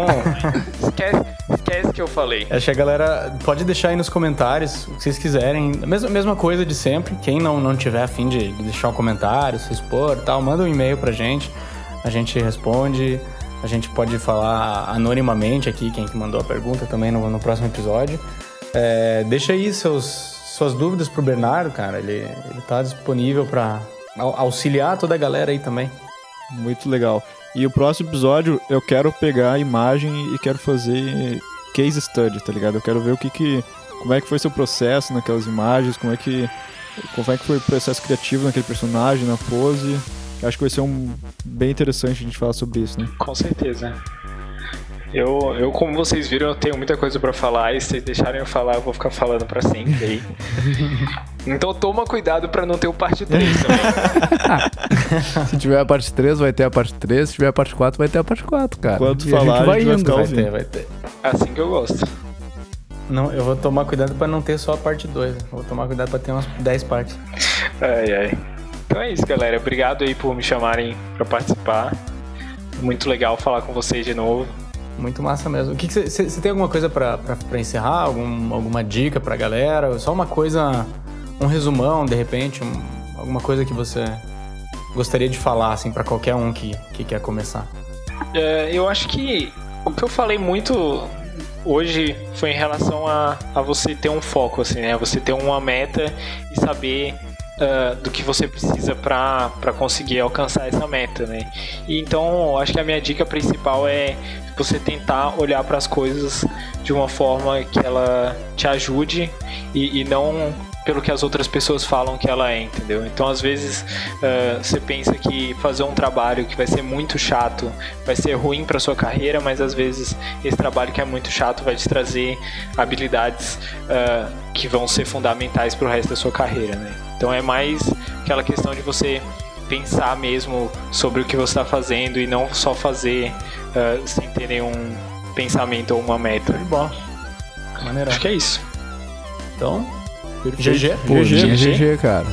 esquece, esquece que eu falei. Acho que a galera pode deixar aí nos comentários o que vocês quiserem. A mesma, mesma coisa de sempre. Quem não, não tiver afim de, de deixar um comentário, se expor tal, manda um e-mail pra gente. A gente responde. A gente pode falar anonimamente aqui, quem que mandou a pergunta também no, no próximo episódio. É, deixa aí seus, suas dúvidas pro Bernardo, cara. Ele, ele tá disponível para auxiliar toda a galera aí também. Muito legal. E o próximo episódio eu quero pegar a imagem e quero fazer case study, tá ligado? Eu quero ver o que que como é que foi seu processo naquelas imagens, como é que como é que foi o processo criativo naquele personagem, na pose. Acho que vai ser um bem interessante a gente falar sobre isso, né? Com certeza. Eu, eu, como vocês viram, eu tenho muita coisa para falar e se vocês deixarem eu falar, eu vou ficar falando para sempre aí. então toma cuidado para não ter o parte 3 também. se tiver a parte 3, vai ter a parte 3. Se tiver a parte 4, vai ter a parte 4, cara. Quando falar, a gente vai, a gente vai, vai ter, vai ter. Assim que eu gosto. Não, eu vou tomar cuidado para não ter só a parte 2. Vou tomar cuidado para ter umas 10 partes. Ai, ai. Então é isso, galera. Obrigado aí por me chamarem para participar. Muito legal falar com vocês de novo. Muito massa mesmo. Você tem alguma coisa para encerrar? Algum, alguma dica pra galera? Só uma coisa, um resumão, de repente, um, alguma coisa que você gostaria de falar, assim, para qualquer um que, que quer começar? É, eu acho que o que eu falei muito hoje foi em relação a, a você ter um foco, assim, né? Você ter uma meta e saber uh, do que você precisa para conseguir alcançar essa meta, né? E então, acho que a minha dica principal é você tentar olhar para as coisas de uma forma que ela te ajude e, e não pelo que as outras pessoas falam que ela é, entendeu? Então, às vezes, uh, você pensa que fazer um trabalho que vai ser muito chato vai ser ruim para sua carreira, mas às vezes esse trabalho que é muito chato vai te trazer habilidades uh, que vão ser fundamentais para o resto da sua carreira, né? Então, é mais aquela questão de você pensar mesmo sobre o que você está fazendo e não só fazer uh, sem ter nenhum pensamento ou uma meta. De bom. Acho que é isso. Então, GG. GG, GG, cara.